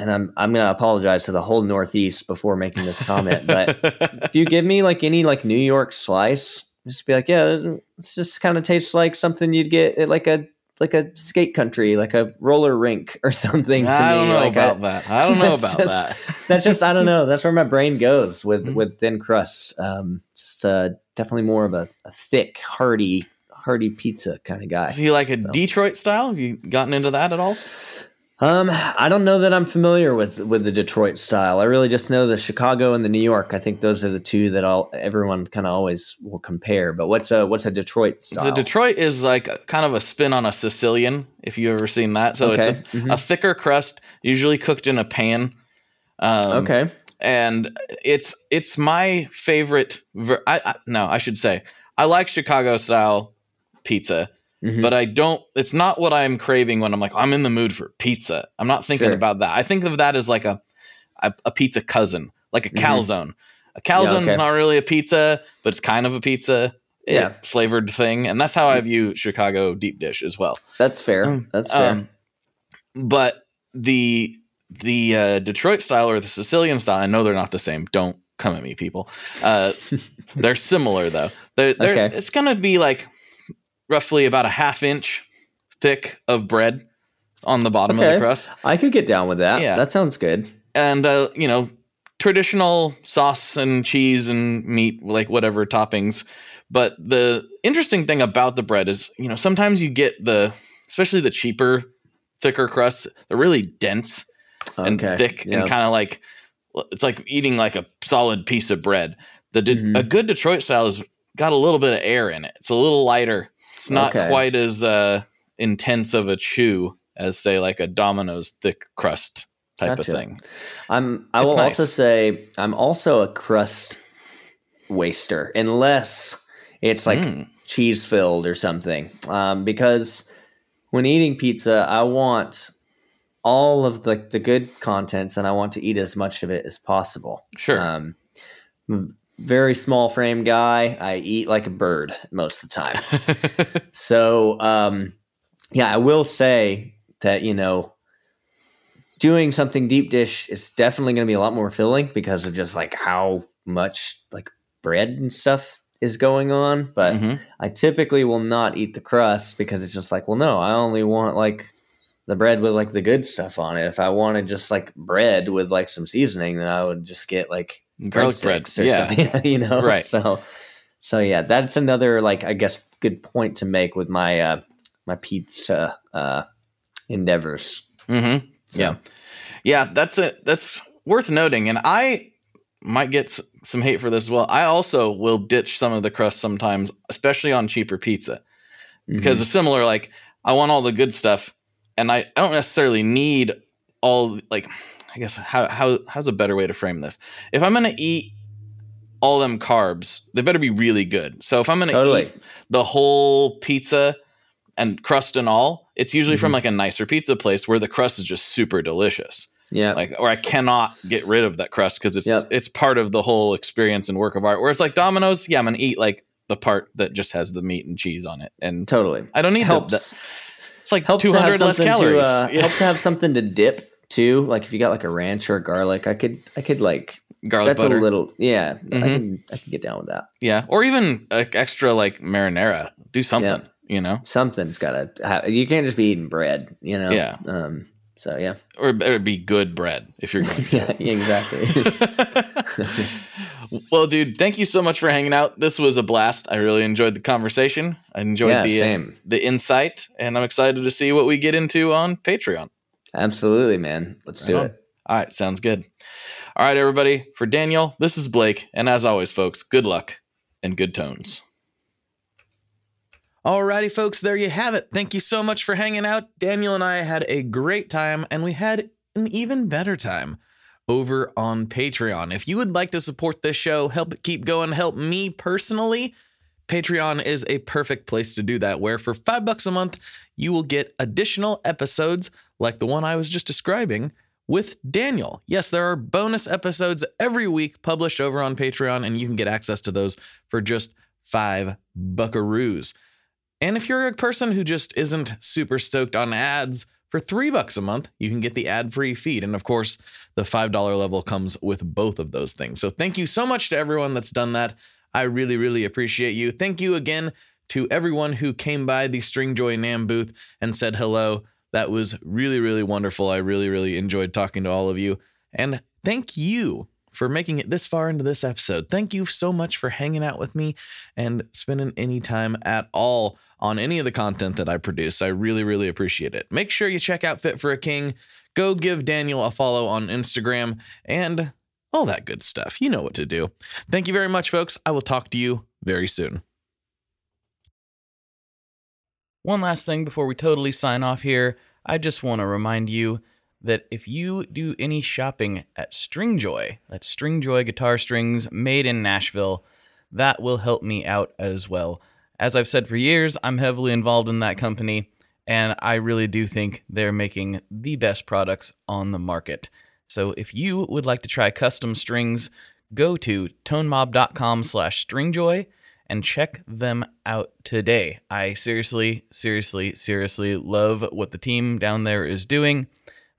[SPEAKER 3] and I'm, I'm gonna apologize to the whole Northeast before making this comment, but if you give me like any like New York slice, just be like, yeah, it's just kind of tastes like something you'd get at like a like a skate country, like a roller rink or something. To
[SPEAKER 2] I
[SPEAKER 3] me,
[SPEAKER 2] don't know
[SPEAKER 3] like
[SPEAKER 2] about
[SPEAKER 3] I-
[SPEAKER 2] that. I don't know about
[SPEAKER 3] just-
[SPEAKER 2] that.
[SPEAKER 3] That's just I don't know. That's where my brain goes with
[SPEAKER 2] Mhm.
[SPEAKER 3] with thin crust. Um, just uh, definitely more of a, a thick, hearty, hearty pizza kind of guy.
[SPEAKER 2] So you like a
[SPEAKER 3] So.
[SPEAKER 2] Detroit style? Have you gotten into that at all?
[SPEAKER 3] Um, I don't know that I'm familiar with with the Detroit style. I really just know the Chicago and the New York. I think those are the two that all everyone kind of always will compare. But what's a what's a Detroit style?
[SPEAKER 2] So Detroit is like a, kind of a spin on a Sicilian, if you've ever seen that. So
[SPEAKER 3] Okay,
[SPEAKER 2] it's a,
[SPEAKER 3] mhm.
[SPEAKER 2] a thicker crust, usually cooked in a pan. Um,
[SPEAKER 3] okay.
[SPEAKER 2] and it's it's my favorite. Ver- I, I no, I should say I like Chicago style pizza,
[SPEAKER 3] Mhm.
[SPEAKER 2] but I don't. It's not what I'm craving when I'm like I'm in the mood for pizza. I'm not thinking
[SPEAKER 3] Sure.
[SPEAKER 2] about that. I think of that as like a a, a pizza cousin, like a
[SPEAKER 3] Mhm.
[SPEAKER 2] calzone. A calzone's
[SPEAKER 3] okay.
[SPEAKER 2] not really a pizza, but it's kind of a pizza. eh,
[SPEAKER 3] Yeah.
[SPEAKER 2] flavored thing, and that's how I view Chicago deep dish as well.
[SPEAKER 3] That's fair.
[SPEAKER 2] Um,
[SPEAKER 3] That's fair.
[SPEAKER 2] Um, but the the uh, Detroit style or the Sicilian style, I know they're not the same. Don't come at me, people. Uh, they're similar though. They're, they're,
[SPEAKER 3] Okay.
[SPEAKER 2] It's gonna be like roughly about a half inch thick of bread on the bottom of the crust,
[SPEAKER 3] I could get down with that.
[SPEAKER 2] yeah.
[SPEAKER 3] That sounds good.
[SPEAKER 2] and uh, you know traditional sauce and cheese and meat, like whatever toppings. But the interesting thing about the bread is, you know, sometimes you get the, especially the cheaper, thicker crusts, they're really dense and
[SPEAKER 3] Okay.
[SPEAKER 2] thick
[SPEAKER 3] Yeah.
[SPEAKER 2] and kind of like it's like eating like a solid piece of bread. The De-
[SPEAKER 3] Mhm.
[SPEAKER 2] a good Detroit style has got a little bit of air in it. It's a little lighter. It's not
[SPEAKER 3] Okay.
[SPEAKER 2] quite as uh, intense of a chew as say like a Domino's thick crust type
[SPEAKER 3] Gotcha.
[SPEAKER 2] of thing.
[SPEAKER 3] I'm. I
[SPEAKER 2] It's
[SPEAKER 3] will
[SPEAKER 2] nice.
[SPEAKER 3] also say I'm also a crust waster, unless it's like
[SPEAKER 2] Mm.
[SPEAKER 3] cheese filled or something. Um, because when eating pizza, I want all of the the good contents, and I want to eat as much of it as possible.
[SPEAKER 2] Sure.
[SPEAKER 3] Um, very small frame guy. I eat like a bird most of the time. So, um, yeah, I will say that, you know, doing something deep dish is definitely going to be a lot more filling because of just like how much like bread and stuff is going on. But
[SPEAKER 2] Mhm.
[SPEAKER 3] I typically will not eat the crust because it's just like, well, no, I only want like the bread with like the good stuff on it. If I wanted just like bread with like some seasoning, then I would just get like
[SPEAKER 2] Garlic bread.
[SPEAKER 3] or
[SPEAKER 2] Yeah.
[SPEAKER 3] something, you know?
[SPEAKER 2] Right.
[SPEAKER 3] So, so yeah, that's another like I guess good point to make with my uh my pizza uh endeavors.
[SPEAKER 2] Mm-hmm.
[SPEAKER 3] So,
[SPEAKER 2] Yeah. Yeah, that's it. That's worth noting. And I might get some hate for this as well. I also will ditch some of the crust sometimes, especially on cheaper pizza, because it's similar. Like, I want all the good stuff, and I, I don't necessarily need all like I guess how how how's a better way to frame this? If I'm gonna eat all them carbs, they better be really good. So if I'm gonna
[SPEAKER 3] Totally.
[SPEAKER 2] eat the whole pizza and crust and all, it's usually from
[SPEAKER 3] Mhm.
[SPEAKER 2] like a nicer pizza place where the crust is just super delicious.
[SPEAKER 3] Yeah.
[SPEAKER 2] Like or I cannot get rid of that crust because it's
[SPEAKER 3] Yep.
[SPEAKER 2] it's part of the whole experience and work of art. Where it's like Domino's, yeah, I'm gonna eat like the part that just has the meat and cheese on it. And
[SPEAKER 3] totally.
[SPEAKER 2] I don't need the-
[SPEAKER 3] helps
[SPEAKER 2] the, it's like
[SPEAKER 3] helps
[SPEAKER 2] two
[SPEAKER 3] to have
[SPEAKER 2] hundred less
[SPEAKER 3] something
[SPEAKER 2] calories.
[SPEAKER 3] to uh,
[SPEAKER 2] Yeah.
[SPEAKER 3] helps to have something to dip too. Like if you got like a ranch or garlic, I could I could like
[SPEAKER 2] Garlic
[SPEAKER 3] that's
[SPEAKER 2] butter.
[SPEAKER 3] a little yeah. I
[SPEAKER 2] Mhm.
[SPEAKER 3] can I can get down with that.
[SPEAKER 2] Yeah, or even like extra like marinara. Do something, you know,
[SPEAKER 3] Something's gotta have, you can't just be eating bread, you know.
[SPEAKER 2] Yeah.
[SPEAKER 3] Um. So yeah.
[SPEAKER 2] or it better be good bread if you're going
[SPEAKER 3] yeah. Exactly.
[SPEAKER 2] well, dude, thank you so much for hanging out. This was a blast. I really enjoyed the conversation. I enjoyed
[SPEAKER 3] yeah.
[SPEAKER 2] the uh,
[SPEAKER 3] Same.
[SPEAKER 2] the insight, and I'm excited to see what we get into on Patreon.
[SPEAKER 3] Absolutely, man. Let's do
[SPEAKER 2] on.
[SPEAKER 3] it.
[SPEAKER 2] All right, sounds good. All right, everybody. For Daniel, this is Blake, and as always, folks, good luck and good tones. Alrighty, folks, there you have it. Thank you so much for hanging out. Daniel and I had a great time, and we had an even better time over on Patreon. If you would like to support this show, help it keep going, help me personally, Patreon is a perfect place to do that, where for five bucks a month, you will get additional episodes like the one I was just describing with Daniel. Yes, there are bonus episodes every week published over on Patreon, and you can get access to those for just five buckaroos. And if you're a person who just isn't super stoked on ads, for three bucks a month, you can get the ad free feed. And of course, the $5 level comes with both of those things. So thank you so much to everyone that's done that. I really, really appreciate you. Thank you again to everyone who came by the Stringjoy NAMM booth and said hello. That was really, really wonderful. I really, really enjoyed talking to all of you. And thank you for making it this far into this episode. Thank you so much for hanging out with me and spending any time at all on any of the content that I produce. I really, really appreciate it. Make sure you check out Fit for a King. Go give Daniel a follow on Instagram and all that good stuff. You know what to do. Thank you very much, folks. I will talk to you very soon. One last thing before we totally sign off here. I just want to remind you that if you do any shopping at Stringjoy, that's Stringjoy guitar strings made in Nashville, that will help me out as well. As I've said for years, I'm heavily involved in that company, and I really do think they're making the best products on the market. So if you would like to try custom strings, go to tonemob.com slash stringjoy and check them out today. I seriously, seriously, seriously love what the team down there is doing.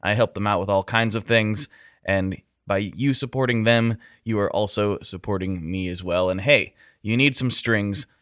[SPEAKER 2] I help them out with all kinds of things, and by you supporting them, you are also supporting me as well. And hey, you need some strings,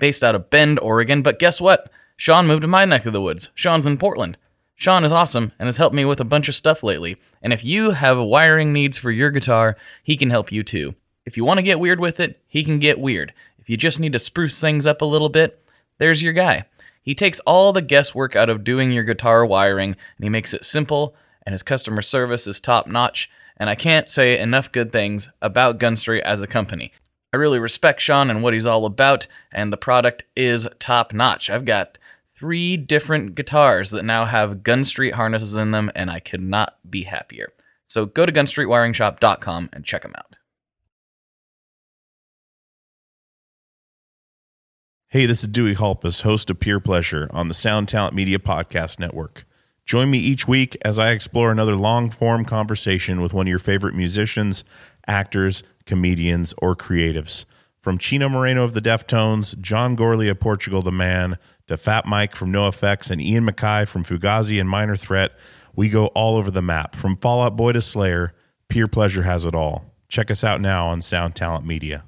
[SPEAKER 2] based out of Bend, Oregon, but guess what? Sean moved to my neck of the woods. Sean's in Portland. Sean is awesome and has helped me with a bunch of stuff lately. And if you have wiring needs for your guitar, he can help you too. If you want to get weird with it, he can get weird. If you just need to spruce things up a little bit, there's your guy. He takes all the guesswork out of doing your guitar wiring and he makes it simple, and his customer service is top notch. And I can't say enough good things about Gunstreet as a company. I really respect Sean and what he's all about, and the product is top notch. I've got three different guitars that now have Gunstreet harnesses in them, and I could not be happier. So go to gunstreetwiringshop.com and check them out.
[SPEAKER 6] Hey, this is Dewey Halpus, host of Peer Pleasure on the Sound Talent Media Podcast Network. Join me each week as I explore another long form conversation with one of your favorite musicians, actors, comedians, or creatives. From Chino Moreno of the Deftones, John Gourley of Portugal the Man, to Fat Mike from NoFX and Ian MacKaye from Fugazi and Minor Threat, we go all over the map. From Fall Out Boy to Slayer, Peer Pleasure has it all. Check us out now on Sound Talent Media.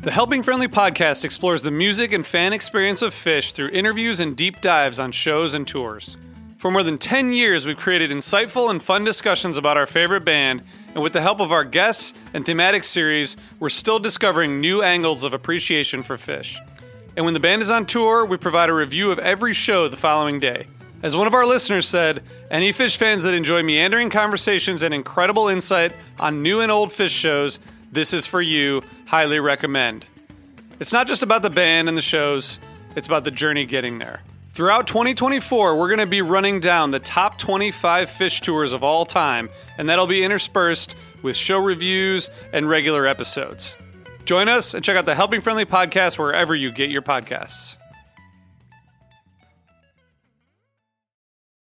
[SPEAKER 7] The Helping Friendly podcast explores the music and fan experience of Phish through interviews and deep dives on shows and tours. For more than 10 years, we've created insightful and fun discussions about our favorite band, and with the help of our guests and thematic series, we're still discovering new angles of appreciation for Phish. And when the band is on tour, we provide a review of every show the following day. As one of our listeners said, any Phish fans that enjoy meandering conversations and incredible insight on new and old Phish shows, this is for you. Highly recommend. It's not just about the band and the shows, it's about the journey getting there. Throughout 2024, we're going to be running down the top 25 Phish tours of all time, and that'll be interspersed with show reviews and regular episodes. Join us and check out the Helping Friendly podcast wherever you get your podcasts.